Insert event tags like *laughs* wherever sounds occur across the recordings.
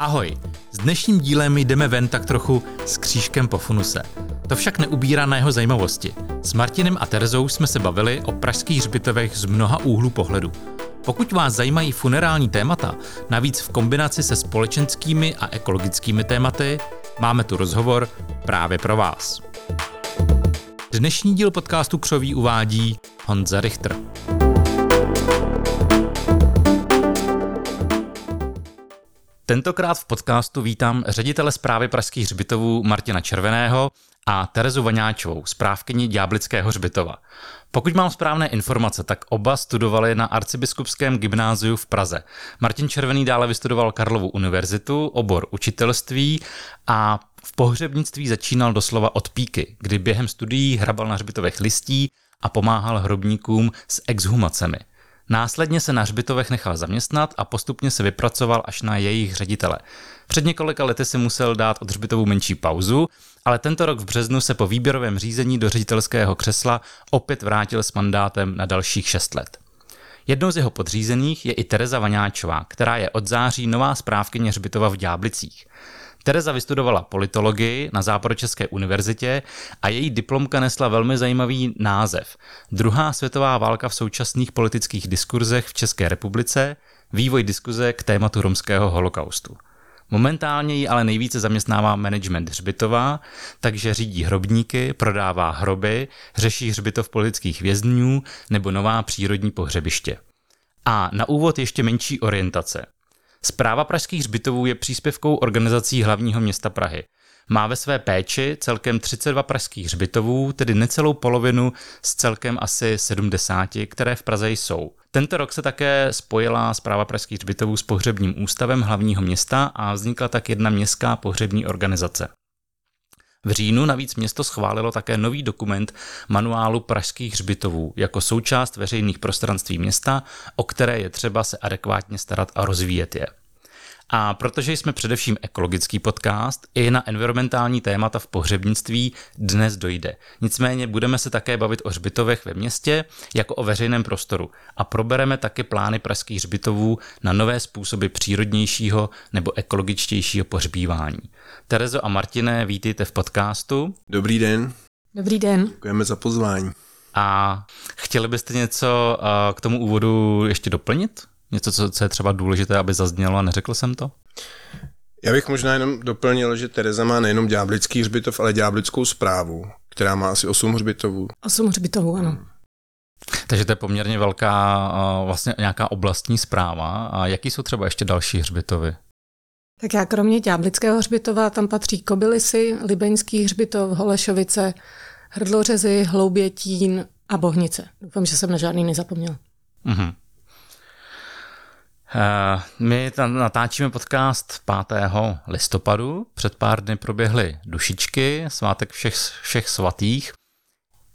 Ahoj, s dnešním dílem jdeme ven tak trochu s křížkem po funuse. To však neubírá na jeho zajímavosti. S Martinem a Terezou jsme se bavili o pražských hřbitovech z mnoha úhlů pohledu. Pokud vás zajímají funerální témata, navíc v kombinaci se společenskými a ekologickými tématy, máme tu rozhovor právě pro vás. Dnešní díl podcastu Křoví uvádí Honza Richter. Tentokrát v podcastu vítám ředitele zprávy Pražských hřbitovů Martina Červeného a Terezu Vaňáčovou, správkyni Ďáblického hřbitova. Pokud mám správné informace, tak oba studovali na arcibiskupském gymnáziu v Praze. Martin Červený dále vystudoval Karlovu univerzitu, obor učitelství a v pohřebnictví začínal doslova od píky, kdy během studií hrabal na hřbitovech listí a pomáhal hrobníkům s exhumacemi. Následně se na hřbitovech nechal zaměstnat a postupně se vypracoval až na jejich ředitele. Před několika lety si musel dát od hřbitovu menší pauzu, ale tento rok v březnu se po výběrovém řízení do ředitelského křesla opět vrátil s mandátem na dalších šest let. Jednou z jeho podřízených je i Tereza Vaňáčová, která je od září nová správkyně hřbitova v Ďáblicích. Tereza vystudovala politologii na Západočeské univerzitě a její diplomka nesla velmi zajímavý název. Druhá světová válka v současných politických diskurzech v České republice, vývoj diskuze k tématu romského holokaustu. Momentálně ji ale nejvíce zaměstnává management hřbitova, takže řídí hrobníky, prodává hroby, řeší hřbitov politických vězňů nebo nová přírodní pohřebiště. A na úvod ještě menší orientace. Zpráva pražských hřbitovů je příspěvkou organizací hlavního města Prahy. Má ve své péči celkem 32 pražských hřbitovů, tedy necelou polovinu z celkem asi 70, které v Praze jsou. Tento rok se také spojila zpráva pražských hřbitovů s pohřebním ústavem hlavního města a vznikla tak jedna městská pohřební organizace. V říjnu navíc město schválilo také nový dokument manuálu pražských hřbitovů jako součást veřejných prostranství města, o které je třeba se adekvátně starat a rozvíjet je. A protože jsme především ekologický podcast, i na environmentální témata v pohřebnictví dnes dojde. Nicméně budeme se také bavit o hřbitovech ve městě jako o veřejném prostoru a probereme také plány pražských hřbitovů na nové způsoby přírodnějšího nebo ekologičtějšího pohřbívání. Terezo a Martine, vítejte v podcastu. Dobrý den. Dobrý den. Děkujeme za pozvání. A chtěli byste něco eh, k tomu úvodu ještě doplnit? Něco, co, co je třeba důležité, aby zaznělo a neřekl jsem to? Já bych možná jenom doplnil, že Tereza má nejenom ďáblický hřbitov, ale ďáblickou zprávu, která má asi 8 hřbitovů. 8 hřbitovů, ano. Takže to je poměrně velká vlastně nějaká oblastní zpráva. A jaký jsou třeba ještě další hřbitovy? Tak já kromě Ďáblického hřbitova tam patří Kobylisy, Libeňský hřbitov, Holešovice, Hrdlořezy, Hloubětín a Bohnice. Doufám, že jsem na žádný nezapomněl. Mm-hmm. Eh, my tam natáčíme podcast 5. listopadu. Před pár dny proběhly dušičky, svátek všech, všech svatých.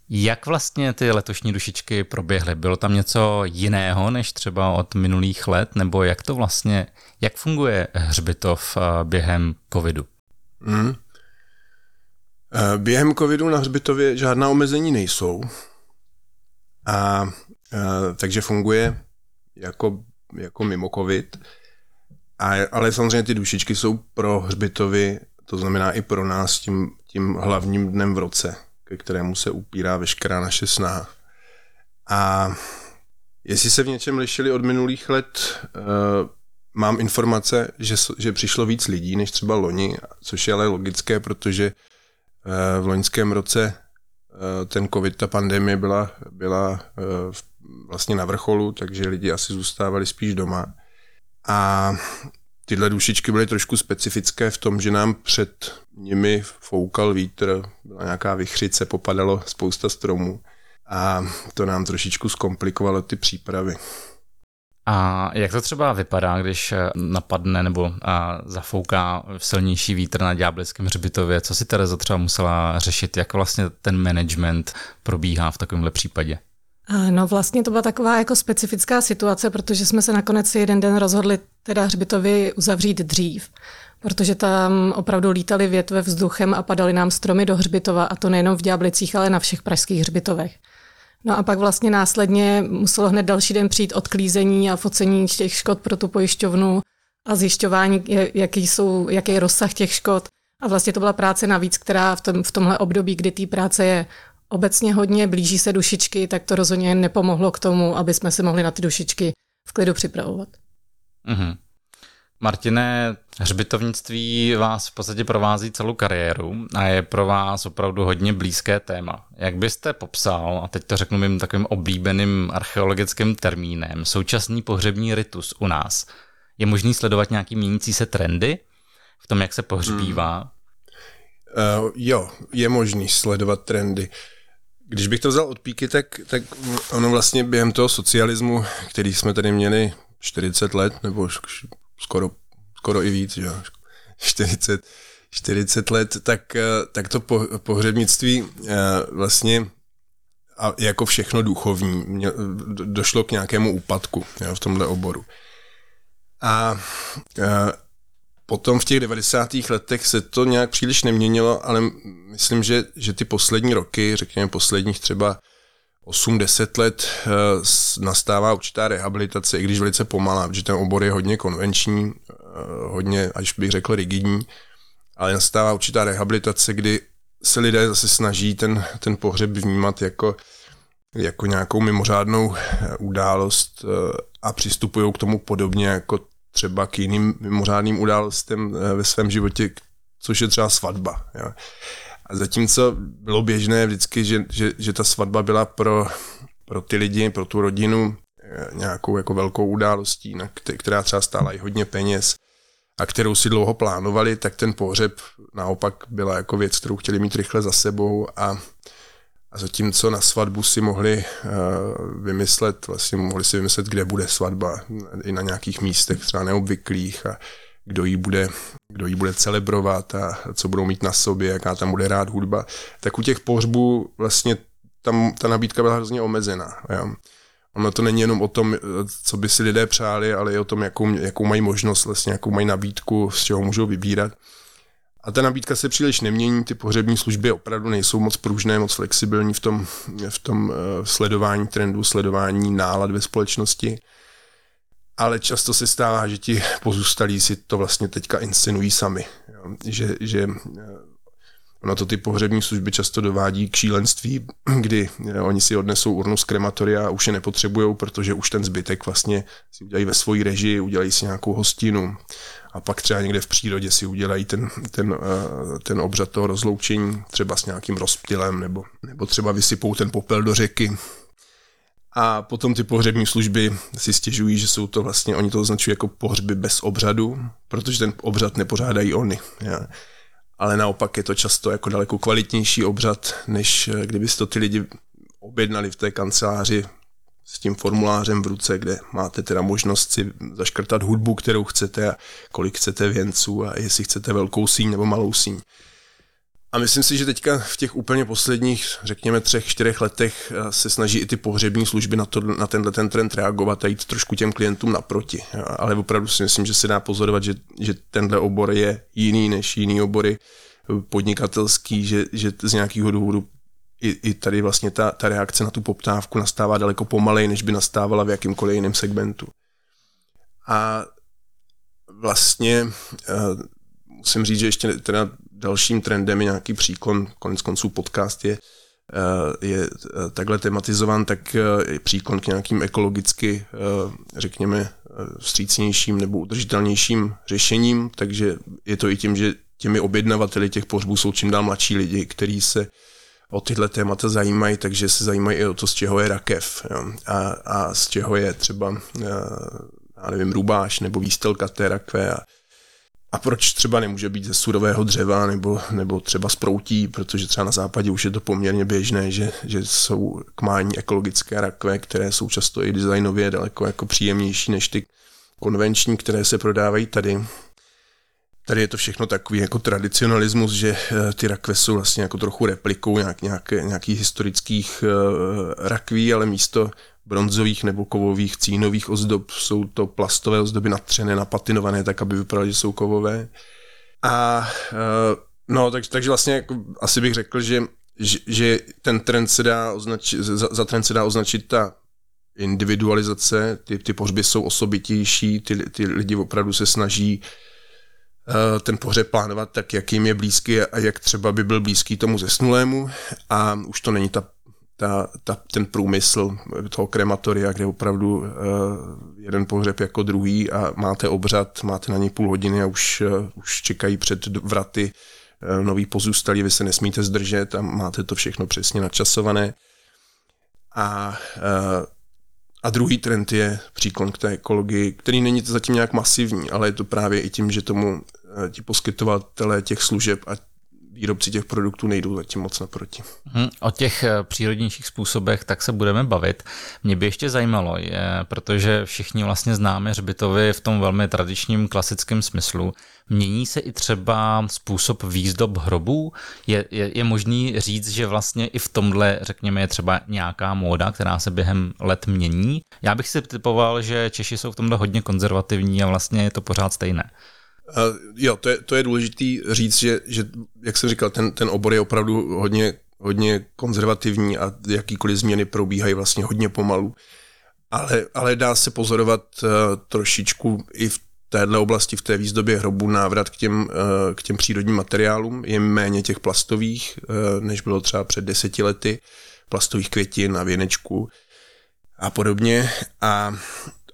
Jak vlastně ty letošní dušičky proběhly? Bylo tam něco jiného než třeba od minulých let? Nebo jak to vlastně, jak funguje hřbitov eh, během covidu? Mm. Během covidu na hřbitově žádná omezení nejsou. A, a takže funguje jako jako mimo covid. A, ale samozřejmě ty dušičky jsou pro hřbitovy, to znamená i pro nás tím, tím hlavním dnem v roce, ke kterému se upírá veškerá naše snaha. A jestli se v něčem lišili od minulých let, uh, mám informace, že, že přišlo víc lidí než třeba loni, což je ale logické, protože uh, v loňském roce uh, ten covid, ta pandemie byla, byla v vlastně na vrcholu, takže lidi asi zůstávali spíš doma. A tyhle dušičky byly trošku specifické v tom, že nám před nimi foukal vítr, byla nějaká vychřice, popadalo spousta stromů a to nám trošičku zkomplikovalo ty přípravy. A jak to třeba vypadá, když napadne nebo zafouká silnější vítr na Ďáblickém hřbitově? Co si Tereza třeba musela řešit? Jak vlastně ten management probíhá v takovémhle případě? No vlastně to byla taková jako specifická situace, protože jsme se nakonec jeden den rozhodli teda hřbitovy uzavřít dřív, protože tam opravdu lítaly větve vzduchem a padaly nám stromy do hřbitova a to nejenom v Ďáblicích, ale na všech pražských hřbitovech. No a pak vlastně následně muselo hned další den přijít odklízení a focení těch škod pro tu pojišťovnu a zjišťování, jaký, jsou, jaký je rozsah těch škod. A vlastně to byla práce navíc, která v, tom, v tomhle období, kdy té práce je obecně hodně, blíží se dušičky, tak to rozhodně nepomohlo k tomu, aby jsme se mohli na ty dušičky v klidu připravovat. Mm-hmm. Martine, hřbitovnictví vás v podstatě provází celou kariéru a je pro vás opravdu hodně blízké téma. Jak byste popsal, a teď to řeknu mým takovým oblíbeným archeologickým termínem, současný pohřební ritus u nás? Je možný sledovat nějaký měnící se trendy v tom, jak se pohřbívá? Hmm. Uh, jo, je možný sledovat trendy. Když bych to vzal od píky, tak, tak ono vlastně během toho socialismu, který jsme tady měli 40 let, nebo skoro, skoro i víc, že? 40, 40 *laughs* let, tak, tak to pohřebnictví eh, vlastně a jako všechno duchovní došlo k nějakému úpadku jo, v tomhle oboru. A, a potom v těch 90. letech se to nějak příliš neměnilo, ale myslím, že, že ty poslední roky, řekněme posledních třeba 8-10 let eh, nastává určitá rehabilitace, i když velice pomalá, protože ten obor je hodně konvenční, eh, hodně, až bych řekl, rigidní, ale nastává určitá rehabilitace, kdy se lidé zase snaží ten, ten pohřeb vnímat jako, jako nějakou mimořádnou eh, událost a přistupují k tomu podobně jako třeba k jiným mimořádným událostem ve svém životě, což je třeba svatba. Jo. A zatímco bylo běžné vždycky, že, že, že ta svatba byla pro, pro ty lidi, pro tu rodinu eh, nějakou jako velkou událostí, na která třeba stála i hodně peněz a kterou si dlouho plánovali, tak ten pohřeb naopak byla jako věc, kterou chtěli mít rychle za sebou a, a zatímco na svatbu si mohli uh, vymyslet, vlastně mohli si vymyslet, kde bude svatba, i na nějakých místech třeba neobvyklých a kdo ji bude, kdo ji bude celebrovat a co budou mít na sobě, jaká tam bude rád hudba, tak u těch pohřbů vlastně tam ta nabídka byla hrozně omezená. Jo. Ono to není jenom o tom, co by si lidé přáli, ale i o tom, jakou, jakou mají možnost, vlastně, jakou mají nabídku, z čeho můžou vybírat. A ta nabídka se příliš nemění, ty pohřební služby opravdu nejsou moc pružné, moc flexibilní v tom, v tom uh, sledování trendů, sledování nálad ve společnosti ale často se stává, že ti pozůstalí si to vlastně teďka inscenují sami. Že, že eh, ono to ty pohřební služby často dovádí k šílenství, kdy eh, oni si odnesou urnu z krematoria a už je nepotřebují, protože už ten zbytek vlastně si udělají ve svoji režii, udělají si nějakou hostinu a pak třeba někde v přírodě si udělají ten, ten, eh, ten obřad toho rozloučení, třeba s nějakým rozptylem, nebo, nebo třeba vysypou ten popel do řeky, a potom ty pohřební služby si stěžují, že jsou to vlastně, oni to označují jako pohřby bez obřadu, protože ten obřad nepořádají oni. Ja. Ale naopak je to často jako daleko kvalitnější obřad, než eh, kdyby to ty lidi objednali v té kanceláři s tím formulářem v ruce, kde máte teda možnost si zaškrtat hudbu, kterou chcete a kolik chcete věnců a jestli chcete velkou síň nebo malou síň. A myslím si, že teďka v těch úplně posledních, řekněme, třech, čtyřech letech se snaží i ty pohřební služby na, to, na tenhle ten trend reagovat a jít trošku těm klientům naproti. Ale opravdu si myslím, že se dá pozorovat, že, že tenhle obor je jiný než jiný obory podnikatelský, že, že z nějakého důvodu i, i tady vlastně ta, ta reakce na tu poptávku nastává daleko pomalej, než by nastávala v jakýmkoliv jiném segmentu. A vlastně uh, musím říct, že ještě teda dalším trendem je nějaký příklon, konec konců podcast je, eh, je eh, takhle tematizovan, tak je příklon k nějakým ekologicky, řekněme, vstřícnějším nebo udržitelnějším řešením, takže je to i tím, že těmi objednavateli těch pohřbů jsou čím dál mladší lidi, kteří se o tyhle témata zajímají, takže se zajímají i o to, z čeho je rakev jo, a, a z čeho je třeba, já nevím, rubáš nebo výstelka té rakve a, a proč třeba nemůže být ze surového dřeva nebo, nebo třeba z proutí, protože třeba na západě už je to poměrně běžné, že, že jsou kmání ekologické rakve, které jsou často i designově daleko jako příjemnější než ty konvenční, které se prodávají tady. Tady je to všechno takový jako tradicionalismus, že eh, ty rakve jsou vlastně jako trochu replikou nějak, nějak, nějakých historických uh, rakví, ale místo bronzových nebo kovových cínových ozdob. Jsou to plastové ozdoby natřené, napatinované, tak aby vypadaly, že jsou kovové. A eh, no, tak, takže vlastně jako, asi bych řekl, že, že, že ten trend se dá označit, za, za trend se dá označit ta individualizace, ty, ty pohřby jsou osobitější, ty, ty lidi opravdu se snaží uh, ten pohřeb plánovat tak, jak jim je blízký a jak třeba by byl blízký tomu zesnulému a už to není ta, ta, ta, ten průmysl toho krematoria, kde opravdu uh, jeden pohřeb jako druhý a máte obřad, máte na něj půl hodiny a už, uh, už čekají před vraty uh, nový pozůstalí, vy se nesmíte zdržet a máte to všechno přesně načasované. A, eh, a druhý trend je příklon k té ekologii, který není zatím nějak masivní, ale je to právě i tím, že tomu eh, ti poskytovatelé těch služeb a výrobci těch produktů nejdou zatím moc naproti. Hmm, o těch eh, přírodnějších způsobech tak se budeme bavit. Mě by ještě zajímalo, je, protože všichni vlastně známe hřbitovy v tom velmi tradičním klasickém smyslu. Mění se i třeba způsob výzdob hrobů? Je, je, je možný říct, že vlastně i v tomhle, řekněme, je třeba nějaká móda, která se během let mění? Já bych si typoval, že Češi jsou v tomhle hodně konzervativní a vlastně je to pořád stejné. Uh, jo, to je, to je důležitý říct, že, že, jak jsem říkal, ten, ten obor je opravdu hodně, hodně konzervativní a jakýkoliv změny probíhají vlastně hodně pomalu. Ale, ale dá se pozorovat uh, trošičku i v téhle oblasti, v té výzdobě hrobu, návrat k těm, uh, k těm přírodním materiálům. Je méně těch plastových, uh, než bylo třeba před deseti lety, plastových květin a věnečků a podobně. A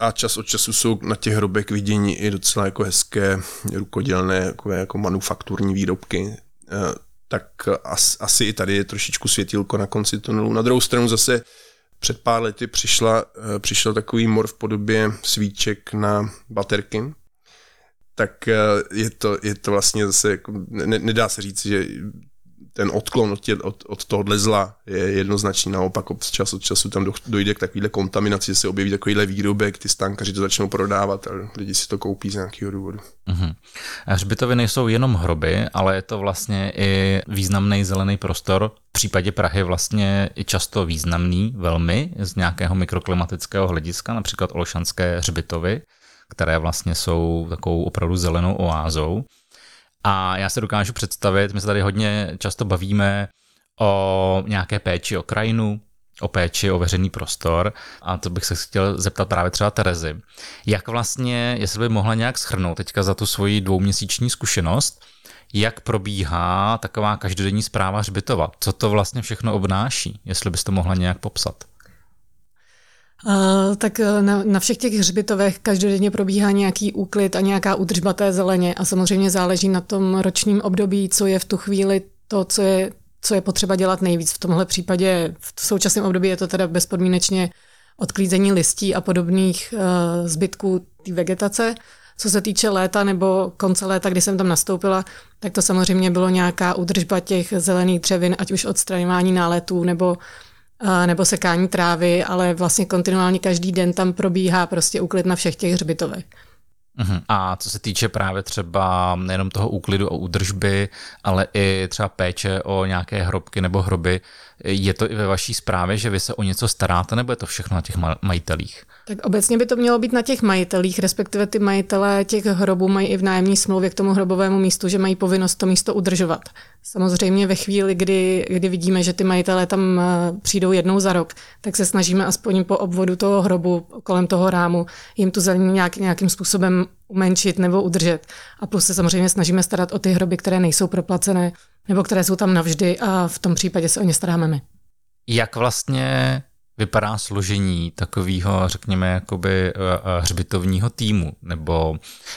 a čas od času jsou na těch hrobech vidění i docela jako hezké rukodělné jako, jako manufakturní výrobky. Eh, tak asi i tady je trošičku světilko na konci tunelu. Na druhou stranu zase před pár lety přišla, eh, přišel takový mor v podobě svíček na baterky, tak eh, je to, je to vlastně zase, jako, ne, nedá se říct, že ten odklon od, tě, od, od tohohle zla je jednoznačný. Naopak od času od času tam dojde k takovéhle kontaminaci, že se objeví takovýhle výrobek, ty stánkaři to začnou prodávat a lidi si to koupí z nějakého důvodu. Mm-hmm. Hřbitovy nejsou jenom hroby, ale je to vlastně i významný zelený prostor. V případě Prahy vlastně i často významný, velmi, z nějakého mikroklimatického hlediska, například Olšanské hřbitovy, které vlastně jsou takovou opravdu zelenou oázou. A já se dokážu představit, my se tady hodně často bavíme o nějaké péči o krajinu, o péči o veřejný prostor a to bych se chtěl zeptat právě třeba Terezy. Jak vlastně, jestli by mohla nějak schrnout teďka za tu svoji dvouměsíční zkušenost, jak probíhá taková každodenní zpráva hřbitova? Co to vlastně všechno obnáší? Jestli byste mohla nějak popsat. Uh, tak eh, na, na všech těch hřbitovech každodenně probíhá nějaký úklid a nějaká údržba té zeleně a samozřejmě záleží na tom ročním období, co je v tu chvíli to, co je, co je potřeba dělat nejvíc. V tomhle případě v současném období je to teda bezpodmínečně odklízení listí a podobných uh, zbytků té vegetace. Co se týče léta nebo konce léta, kdy jsem tam nastoupila, tak to samozřejmě bylo nějaká údržba těch zelených dřevin, ať už odstraňování náletů nebo nebo sekání trávy, ale vlastně kontinuálně každý den tam probíhá prostě úklid na všech těch hřbitovech. Uh-huh. A co se týče právě třeba nejenom toho úklidu a údržby, ale i třeba péče o nějaké hrobky nebo hroby, je to i ve vaší zprávě, že vy se o něco staráte, nebo je to všechno na těch majitelích? Tak obecně by to mělo být na těch majitelích, respektive ty majitelé těch hrobů mají i v nájemní smlouvě k tomu hrobovému místu, že mají povinnost to místo udržovat. Samozřejmě ve chvíli, kdy, kdy vidíme, že ty majitelé tam eh, přijdou jednou za rok, tak se snažíme aspoň po obvodu toho hrobu kolem toho rámu jim tu zelení nějak, nějakým způsobem umenšit nebo udržet. A plus se samozřejmě snažíme starat o ty hroby, které nejsou proplacené nebo které jsou tam navždy a v tom případě se o ně staráme my. Jak vlastně vypadá složení takového, řekněme, jakoby eh, eh, hřbitovního týmu nebo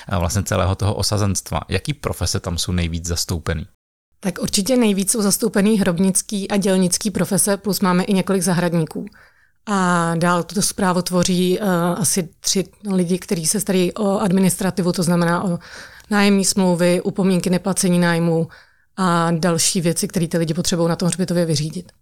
eh, vlastně celého toho osazenstva? Jaký profese tam jsou nejvíc zastoupený? Tak určitě nejvíc jsou zastoupený hrobnický a dělnický profese, plus máme i několik zahradníků. A dál tuto zprávu tvoří uh, asi tři lidi, kteří se starají o administrativu, to znamená o nájemní smlouvy, upomínky neplacení nájmu a další věci, které ty lidi potřebují na tom hřbitově vyřídit.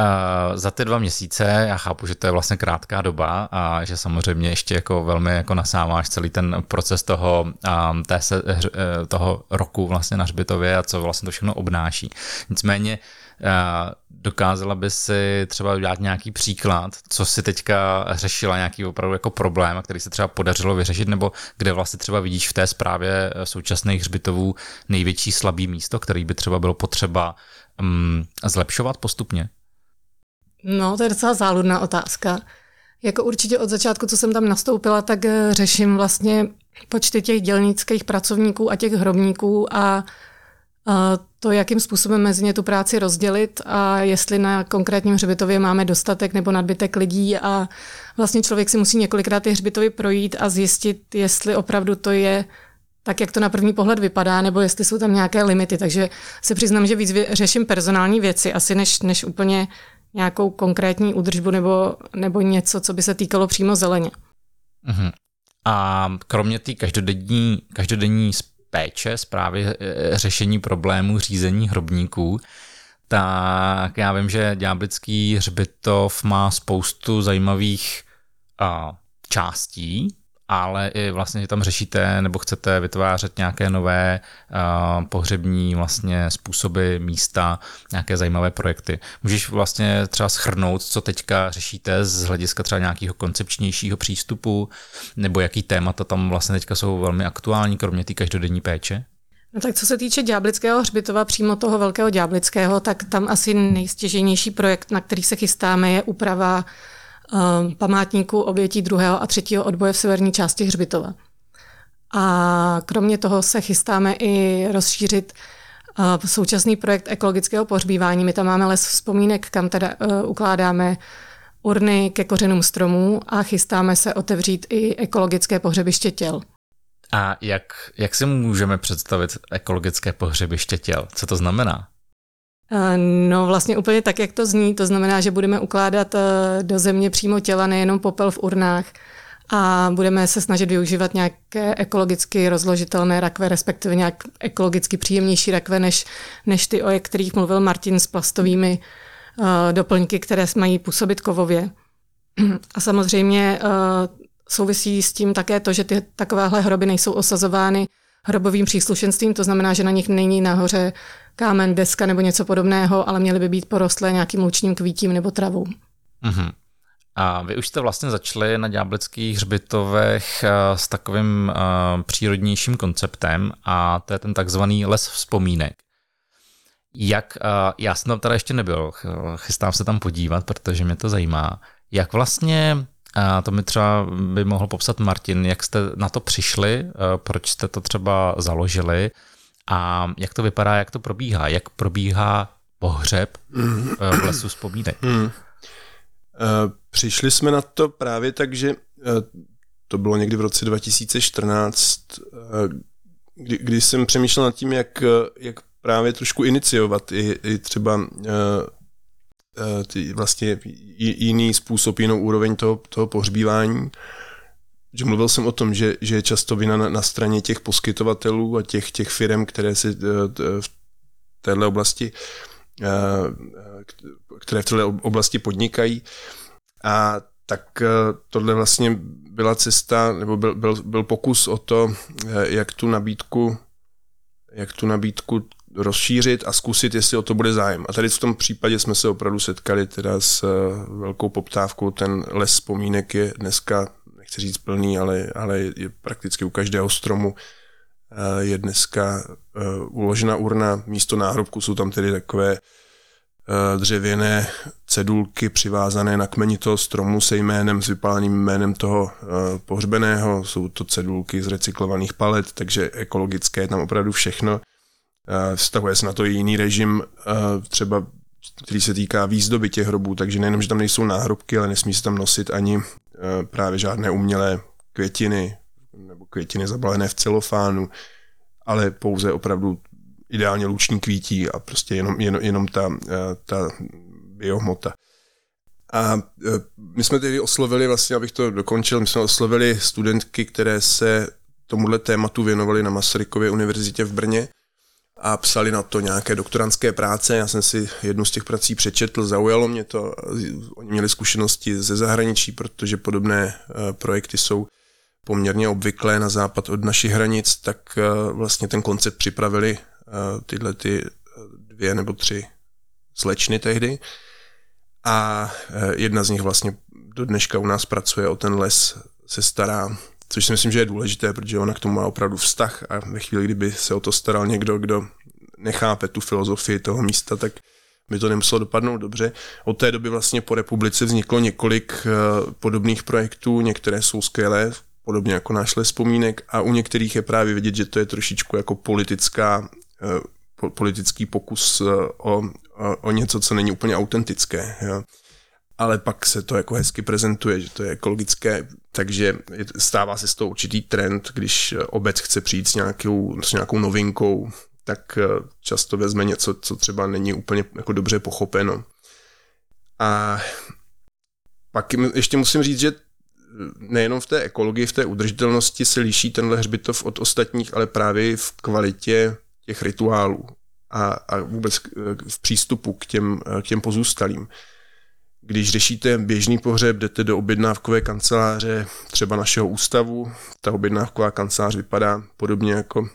Uh, za ty dva měsíce, já chápu, že to je vlastně krátká doba a že samozřejmě ještě jako velmi jako nasáváš celý ten proces toho, um, té se, eh, toho roku vlastně na hřbitově a co vlastně to všechno obnáší. Nicméně uh, dokázala by si třeba dát nějaký příklad, co si teďka řešila, nějaký opravdu jako problém, který se třeba podařilo vyřešit, nebo kde vlastně třeba vidíš v té zprávě současných hřbitovů největší slabý místo, který by třeba bylo potřeba um, zlepšovat postupně? No, to je docela záludná otázka. Jako určitě od začátku, co jsem tam nastoupila, tak eh, řeším vlastně počty těch dělnických pracovníků a těch hrobníků a to, jakým způsobem mezi ně tu práci rozdělit a jestli na konkrétním hřbitově máme dostatek nebo nadbytek lidí a vlastně člověk si musí několikrát ty hřbitovy projít a zjistit, jestli opravdu to je tak, jak to na první pohled vypadá, nebo jestli jsou tam nějaké limity. Takže se přiznám, že víc řeším personální věci, asi než, než úplně nějakou konkrétní údržbu nebo, nebo něco, co by se týkalo přímo zeleně. Uh-huh. A kromě té každodenní, každodenní péče, zprávy e, řešení problémů, řízení hrobníků, tak já vím, že Ďáblický hřbitov má spoustu zajímavých a, částí, ale i vlastně tam řešíte nebo chcete vytvářet nějaké nové uh, pohřební vlastně způsoby, místa, nějaké zajímavé projekty. Můžeš vlastně třeba schrnout, co teďka řešíte z hlediska třeba nějakého koncepčnějšího přístupu, nebo jaký témata tam vlastně teďka jsou velmi aktuální, kromě té každodenní péče? No tak co se týče Ďáblického hřbitova, přímo toho velkého Ďáblického, tak tam asi nejstěženější projekt, na který se chystáme, je úprava památníku obětí druhého a třetího odboje v severní části Hřbitova. A kromě toho se chystáme i rozšířit uh, současný projekt ekologického pohřbívání. My tam máme les vzpomínek, kam teda uh, ukládáme urny ke kořenům stromů a chystáme se otevřít i ekologické pohřebiště těl. A jak, jak si můžeme představit ekologické pohřebiště těl? Co to znamená? No vlastně úplně tak, jak to zní. To znamená, že budeme ukládat eh, do země přímo těla, nejenom popel v urnách a budeme se snažit využívat nějaké ekologicky rozložitelné rakve, respektive nějak ekologicky příjemnější rakve, než, než ty, o kterých mluvil Martin s plastovými uh, doplňky, které mají působit kovově. A samozřejmě uh, souvisí s tím také to, že ty takovéhle hroby nejsou osazovány hrobovým příslušenstvím, to znamená, že na nich není nahoře kámen, deska nebo něco podobného, ale měly by být porostlé nějakým lučním kvítím nebo travou. Mm-hmm. A vy už jste vlastně začali na Ďáblických hřbitovech eh, s takovým uh, přírodnějším konceptem a to je ten takzvaný les vzpomínek. Jak, uh, já jsem tam teda ještě nebyl, chystám se tam podívat, protože mě to zajímá. Jak vlastně a to mi třeba by mohl popsat Martin, jak jste na to přišli, proč jste to třeba založili a jak to vypadá, jak to probíhá, jak probíhá pohřeb mm. v lesu vzpomínek. Mm. Přišli jsme na to právě tak, že to bylo někdy v roce 2014, kdy, kdy jsem přemýšlel nad tím, jak, jak právě trošku iniciovat i, i třeba Eh, ty vlastně jiný způsob, jinou úroveň toho, toho pohřbívání. Že mluvil jsem o tom, že, že je často vina na, na straně těch poskytovatelů a těch, těch firm, které si eh, v této oblasti eh, které v této oblasti podnikají. A tak tohle vlastně byla cesta, nebo byl, byl, byl pokus o to, jak tu nabídku, jak tu nabídku rozšířit a zkusit, jestli o to bude zájem. A tady v tom případě jsme se opravdu setkali teda s eh, velkou poptávkou. Ten les vzpomínek je dneska, nechci říct plný, ale, ale je prakticky u každého stromu eh, je dneska eh, uložena urna. Místo náhrobku jsou tam tedy takové dřevěné cedulky přivázané na kmeni toho stromu se jménem, s vypáleným jménem toho pohřbeného. Jsou to cedulky z recyklovaných palet, takže ekologické je tam opravdu všechno. Eh, vztahuje se na to i jiný režim, eh, třeba který se týká výzdoby těch hrobů, takže nejenom, že tam nejsou náhrobky, ale nesmí se tam nosit ani eh, právě žádné umělé květiny nebo květiny zabalené v celofánu, ale pouze opravdu ideálně luční kvítí a prostě jenom, jenom, jenom ta, ta biohmota. A my jsme tedy oslovili, vlastně, abych to dokončil, my jsme oslovili studentky, které se tomuhle tématu věnovaly na Masarykově univerzitě v Brně a psali na to nějaké doktorantské práce. Já jsem si jednu z těch prací přečetl, zaujalo mě to. Oni měli zkušenosti ze zahraničí, protože podobné eh, projekty jsou poměrně obvyklé na západ od našich hranic, tak eh, vlastně ten koncept připravili eh, tyhle ty dvě nebo tři slečny tehdy. A jedna z nich vlastně do dneška u nás pracuje o ten les, se stará což si myslím, že je důležité, protože ona k tomu má opravdu vztah a ve chvíli, kdyby se o to staral někdo, kdo nechápe tu filozofii toho místa, tak by to nemuselo dopadnout dobře. Od té doby vlastně po republice vzniklo několik eh, podobných projektů, některé jsou skvělé, podobně jako náš vzpomínek a u některých je právě vidět, že to je trošičku jako politická, eh, politický pokus eh, o, o, o něco, co není úplně autentické. Jo. Ale pak se to jako hezky prezentuje, že to je ekologické, takže stává se z toho určitý trend, když obec chce přijít s nějakou, s nějakou novinkou, tak často vezme něco, co třeba není úplně jako dobře pochopeno. A pak ještě musím říct, že nejenom v té ekologii, v té udržitelnosti se liší tenhle hřbitov od ostatních, ale právě v kvalitě těch rituálů a, a vůbec v přístupu k těm, k těm pozůstalým. Když řešíte běžný pohřeb, jdete do objednávkové kanceláře třeba našeho ústavu, ta objednávková kancelář vypadá podobně jako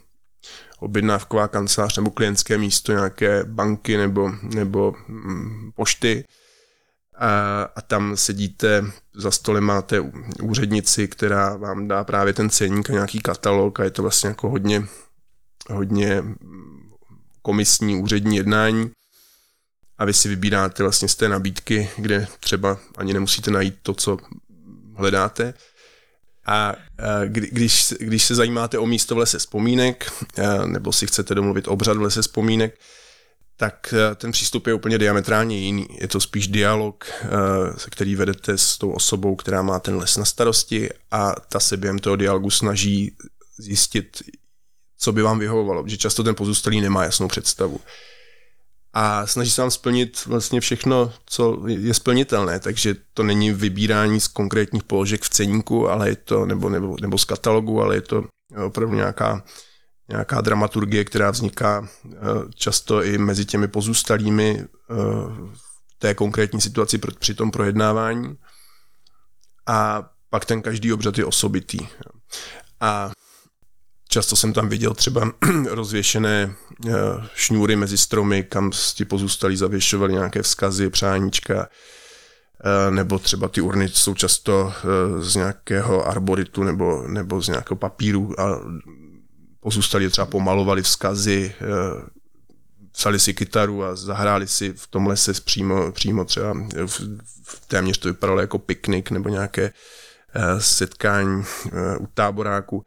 objednávková kancelář nebo klientské místo nějaké banky nebo, nebo mm, pošty. A, a tam sedíte, za stole máte úřednici, která vám dá právě ten ceník a nějaký katalog a je to vlastně jako hodně, hodně komisní úřední jednání a vy si vybíráte vlastně z té nabídky, kde třeba ani nemusíte najít to, co hledáte. A když, když se zajímáte o místo v lese vzpomínek, nebo si chcete domluvit obřad v lese vzpomínek, tak ten přístup je úplně diametrálně jiný. Je to spíš dialog, se který vedete s tou osobou, která má ten les na starosti a ta se během toho dialogu snaží zjistit, co by vám vyhovovalo, protože často ten pozůstalý nemá jasnou představu. A snaží se vám splnit vlastně všechno, co je splnitelné, takže to není vybírání z konkrétních položek v ceníku, ale je to, nebo, nebo, nebo z katalogu, ale je to opravdu nějaká nějaká dramaturgie, která vzniká eh, často i mezi těmi pozůstalými eh, v té konkrétní situaci při tom projednávání. A pak ten každý obřad je osobitý. A často jsem tam viděl třeba *clears throat* rozvěšené eh, šňůry mezi stromy, kam ti pozůstalí zavěšovali nějaké vzkazy, přáníčka, nebo třeba ty urny jsou často z nějakého arboritu nebo, nebo z nějakého papíru a pozůstali třeba pomalovali vzkazy, eh, psali si kytaru a zahráli si v tom lese přímo, přímo třeba v, téměř to vypadalo jako piknik nebo nějaké eh, setkání eh, u táboráku.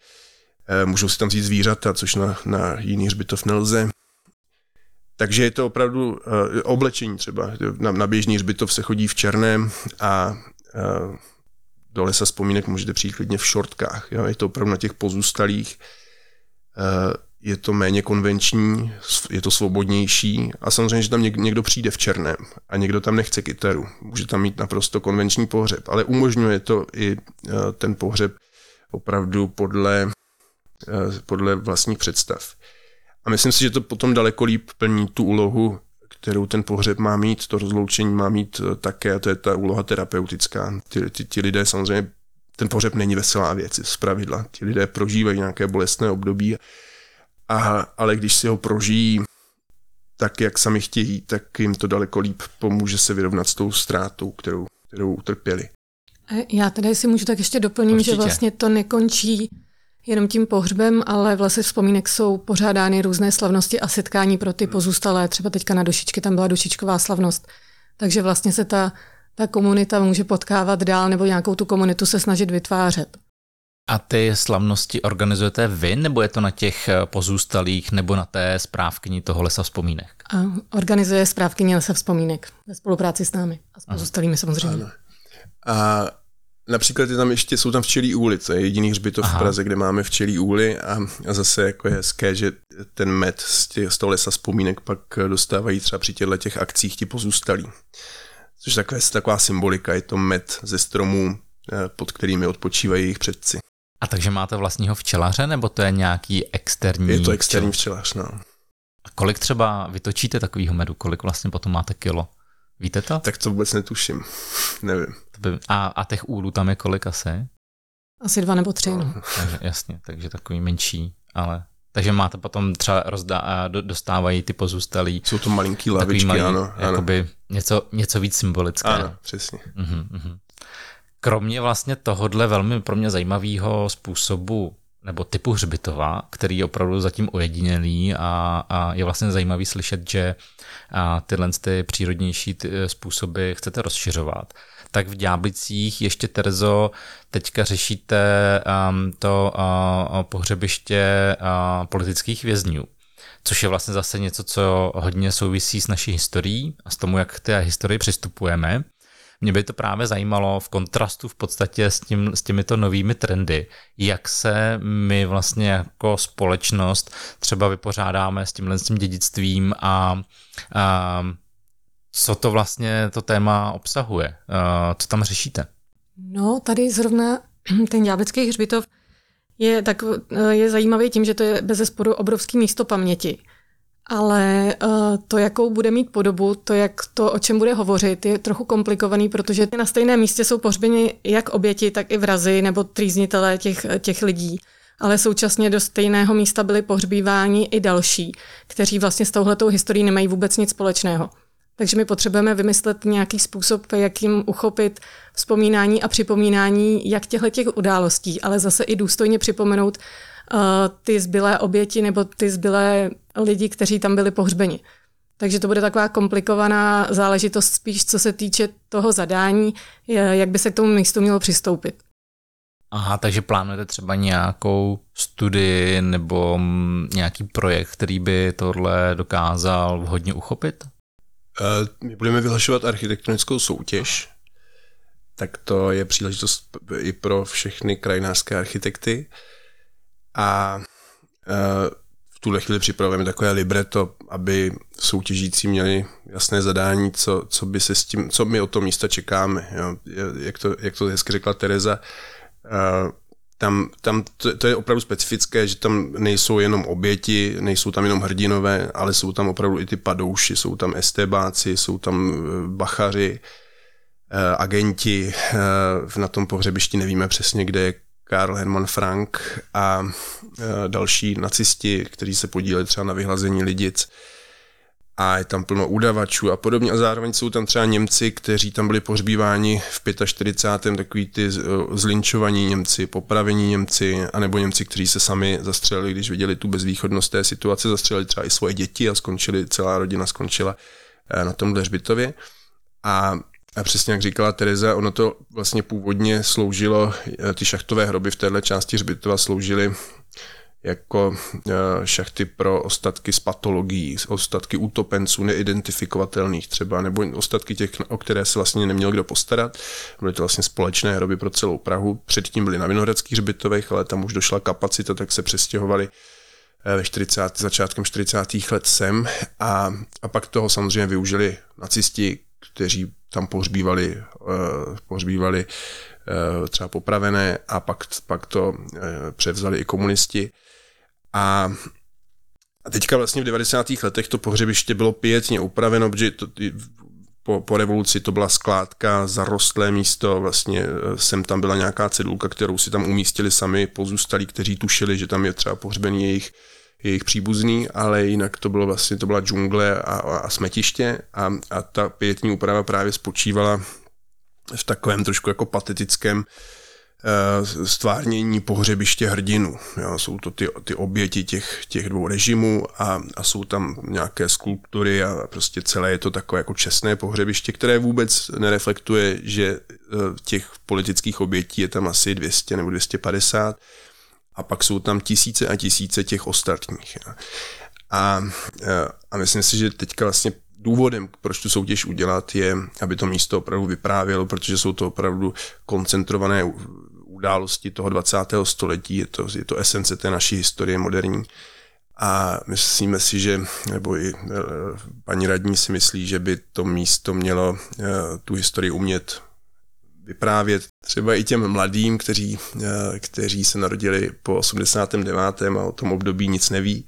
Můžou si tam vzít zvířata, což na, na jiný hřbitov nelze. Takže je to opravdu uh, oblečení třeba. Na, na běžný hřbitov se chodí v černém a uh, do lesa vzpomínek můžete přijít klidně v šortkách. Jo? Je to opravdu na těch pozůstalých. Eh, je to méně konvenční, je to svobodnější a samozřejmě, že tam někdo přijde v černém a někdo tam nechce kytaru. Může tam mít naprosto konvenční pohřeb, ale umožňuje to i eh, ten pohřeb opravdu podle, eh, podle vlastních představ. A myslím si, že to potom daleko líp plní tu úlohu, kterou ten pohřeb má mít, to rozloučení má mít také, a to je ta úloha terapeutická. Ti, ti, ti lidé samozřejmě ten pohřeb není veselá věc, z pravidla. Ti lidé prožívají nějaké bolestné období, a, ale když si ho prožijí tak, jak sami chtějí, tak jim to daleko líp pomůže se vyrovnat s tou ztrátou, kterou, kterou utrpěli. Já tady si můžu tak ještě doplnit, Určitě. že vlastně to nekončí jenom tím pohřbem, ale vlastně vzpomínek jsou pořádány různé slavnosti a setkání pro ty pozůstalé. Třeba teďka na Dušičky tam byla dušičková slavnost. Takže vlastně se ta ta komunita může potkávat dál nebo nějakou tu komunitu se snažit vytvářet. A ty slavnosti organizujete vy, nebo je to na těch eh, pozůstalých, nebo na té správkyni toho lesa vzpomínek? A organizuje správkyně lesa vzpomínek ve spolupráci s námi a s pozůstalými samozřejmě. Ano. A například je tam ještě, jsou tam včelí úly, to je jediný hřbitov Aha. v Praze, kde máme včelí úly a, a zase jako je hezké, že ten med z, tě, z toho lesa vzpomínek pak dostávají třeba při těchto těch akcích ti pozůstalí což takové, taková symbolika, je to med ze stromů, eh, pod kterými odpočívají jejich předci. A takže máte vlastního včelaře, nebo to je nějaký externí Je to externí včelař, no. A kolik třeba vytočíte takovýho medu, kolik vlastně potom máte kilo? Víte to? Tak to vůbec netuším, *laughs* nevím. A, a těch úlů tam je kolik asi? Asi dva nebo tři, no. no. Takže, jasně, takže takový menší, ale takže máte potom třeba rozdá, dostávají ty pozůstalí. Jsou to malinký lavičky, malý, ano. Jakoby ano. Něco, něco víc symbolické. Ano, přesně. Uh-huh, uh-huh. Kromě vlastně tohohle velmi pro mě zajímavého způsobu nebo typu hřbitova, který je opravdu zatím ojedinělý a, a je vlastně zajímavý slyšet, že a tyhle ty přírodnější ty způsoby chcete rozšiřovat. Tak v Ďáblicích ještě, Terzo, teďka řešíte um, to uh, pohřebiště uh, politických vězňů což je vlastně zase něco, co hodně souvisí s naší historií a s tomu, jak k té historii přistupujeme. Mě by to právě zajímalo v kontrastu v podstatě s, tím, s těmito novými trendy, jak se my vlastně jako společnost třeba vypořádáme s tímhle s tím dědictvím a, a co to vlastně to téma obsahuje, a co tam řešíte? No, tady zrovna *clears throat* ten Ďáblický hřbitov je, tak, je zajímavý tím, že to je bez zesporu obrovský místo paměti. Ale uh, to, jakou bude mít podobu, to, jak to, o čem bude hovořit, je trochu komplikovaný, protože na stejném místě jsou pohřbeni jak oběti, tak i vrazy nebo trýznitelé těch, těch lidí. Ale současně do stejného místa byli pohřbíváni i další, kteří vlastně s touhletou historií nemají vůbec nic společného. Takže my potřebujeme vymyslet nějaký způsob, jak jim uchopit vzpomínání a připomínání jak těchto těch událostí, ale zase i důstojně připomenout ty zbylé oběti nebo ty zbylé lidi, kteří tam byli pohřbeni. Takže to bude taková komplikovaná záležitost spíš, co se týče toho zadání, jak by se k tomu místu mělo přistoupit. Aha, takže plánujete třeba nějakou studii nebo nějaký projekt, který by tohle dokázal vhodně uchopit? Eh, my budeme vyhlašovat architektonickou soutěž, tak to je příležitost i pro všechny krajinářské architekty. A eh, v tuhle chvíli připravujeme takové libreto, aby soutěžící měli jasné zadání, co, co by se s tím, co my od toho místa čekáme. Jo. Jak, to, jak to hezky řekla Tereza, eh, tam, tam to, to je opravdu specifické, že tam nejsou jenom oběti, nejsou tam jenom hrdinové, ale jsou tam opravdu i ty padouši, jsou tam estébáci, jsou tam eh, bachaři, agenti, na tom pohřebišti nevíme přesně, kde je Karl Hermann Frank a další nacisti, kteří se podíleli třeba na vyhlazení lidic a je tam plno udavačů a podobně a zároveň jsou tam třeba Němci, kteří tam byli pohřbíváni v 45. takový ty zlinčovaní Němci, popravení Němci, anebo Němci, kteří se sami zastřelili, když viděli tu bezvýchodnost té situace, zastřelili třeba i svoje děti a skončili, celá rodina skončila eh, na tomhle hřbitově. A a přesně jak říkala Tereza, ono to vlastně původně sloužilo, eh, ty šachtové hroby v téhle části hřbitova sloužily jako eh, šachty pro ostatky z patologií, ostatky utopenců neidentifikovatelných třeba, nebo ostatky těch, o které se vlastně neměl kdo postarat. Byly to vlastně společné hroby pro celou Prahu. Předtím byly na Vinohradských hřbitovech, ale tam už došla kapacita, tak se přestěhovali eh, ve 40, začátkem 40. let sem a, a pak toho samozřejmě využili nacisti, kteří tam pohřbívali, uh, pohřbívali uh, třeba popravené a pak, pak to uh, převzali i komunisti. A a teďka vlastně v 90. letech to pohřebiště bylo pětně upraveno, protože to, po, po revoluci to byla skládka, zarostlé místo, vlastně sem tam byla nějaká cedulka, kterou si tam umístili sami pozůstalí, kteří tušili, že tam je třeba pohřbený jejich, jejich příbuzný, ale jinak to bylo vlastně, to byla džungle a, a, smetiště a, a ta pětní úprava právě spočívala v takovém trošku jako patetickém Eh, stvárnění pohřebiště hrdinu. Jo, jsou to ty, ty oběti těch, těch dvou režimů a, a jsou tam nějaké skulptury a prostě celé je to takové jako čestné pohřebiště, které vůbec nereflektuje, že eh, těch politických obětí je tam asi 200 nebo 250 a pak jsou tam tisíce a tisíce těch ostatních. A, eh, a myslím si, že teďka vlastně důvodem, proč tu soutěž udělat, je, aby to místo opravdu vyprávělo, protože jsou to opravdu koncentrované události toho 20. století, je to, je to esence té naší historie moderní. A myslíme si, že, nebo i e, paní radní si myslí, že by to místo mělo e, tu historii umět vyprávět třeba i těm mladým, kteří, e, kteří se narodili po 89. a o tom období nic neví.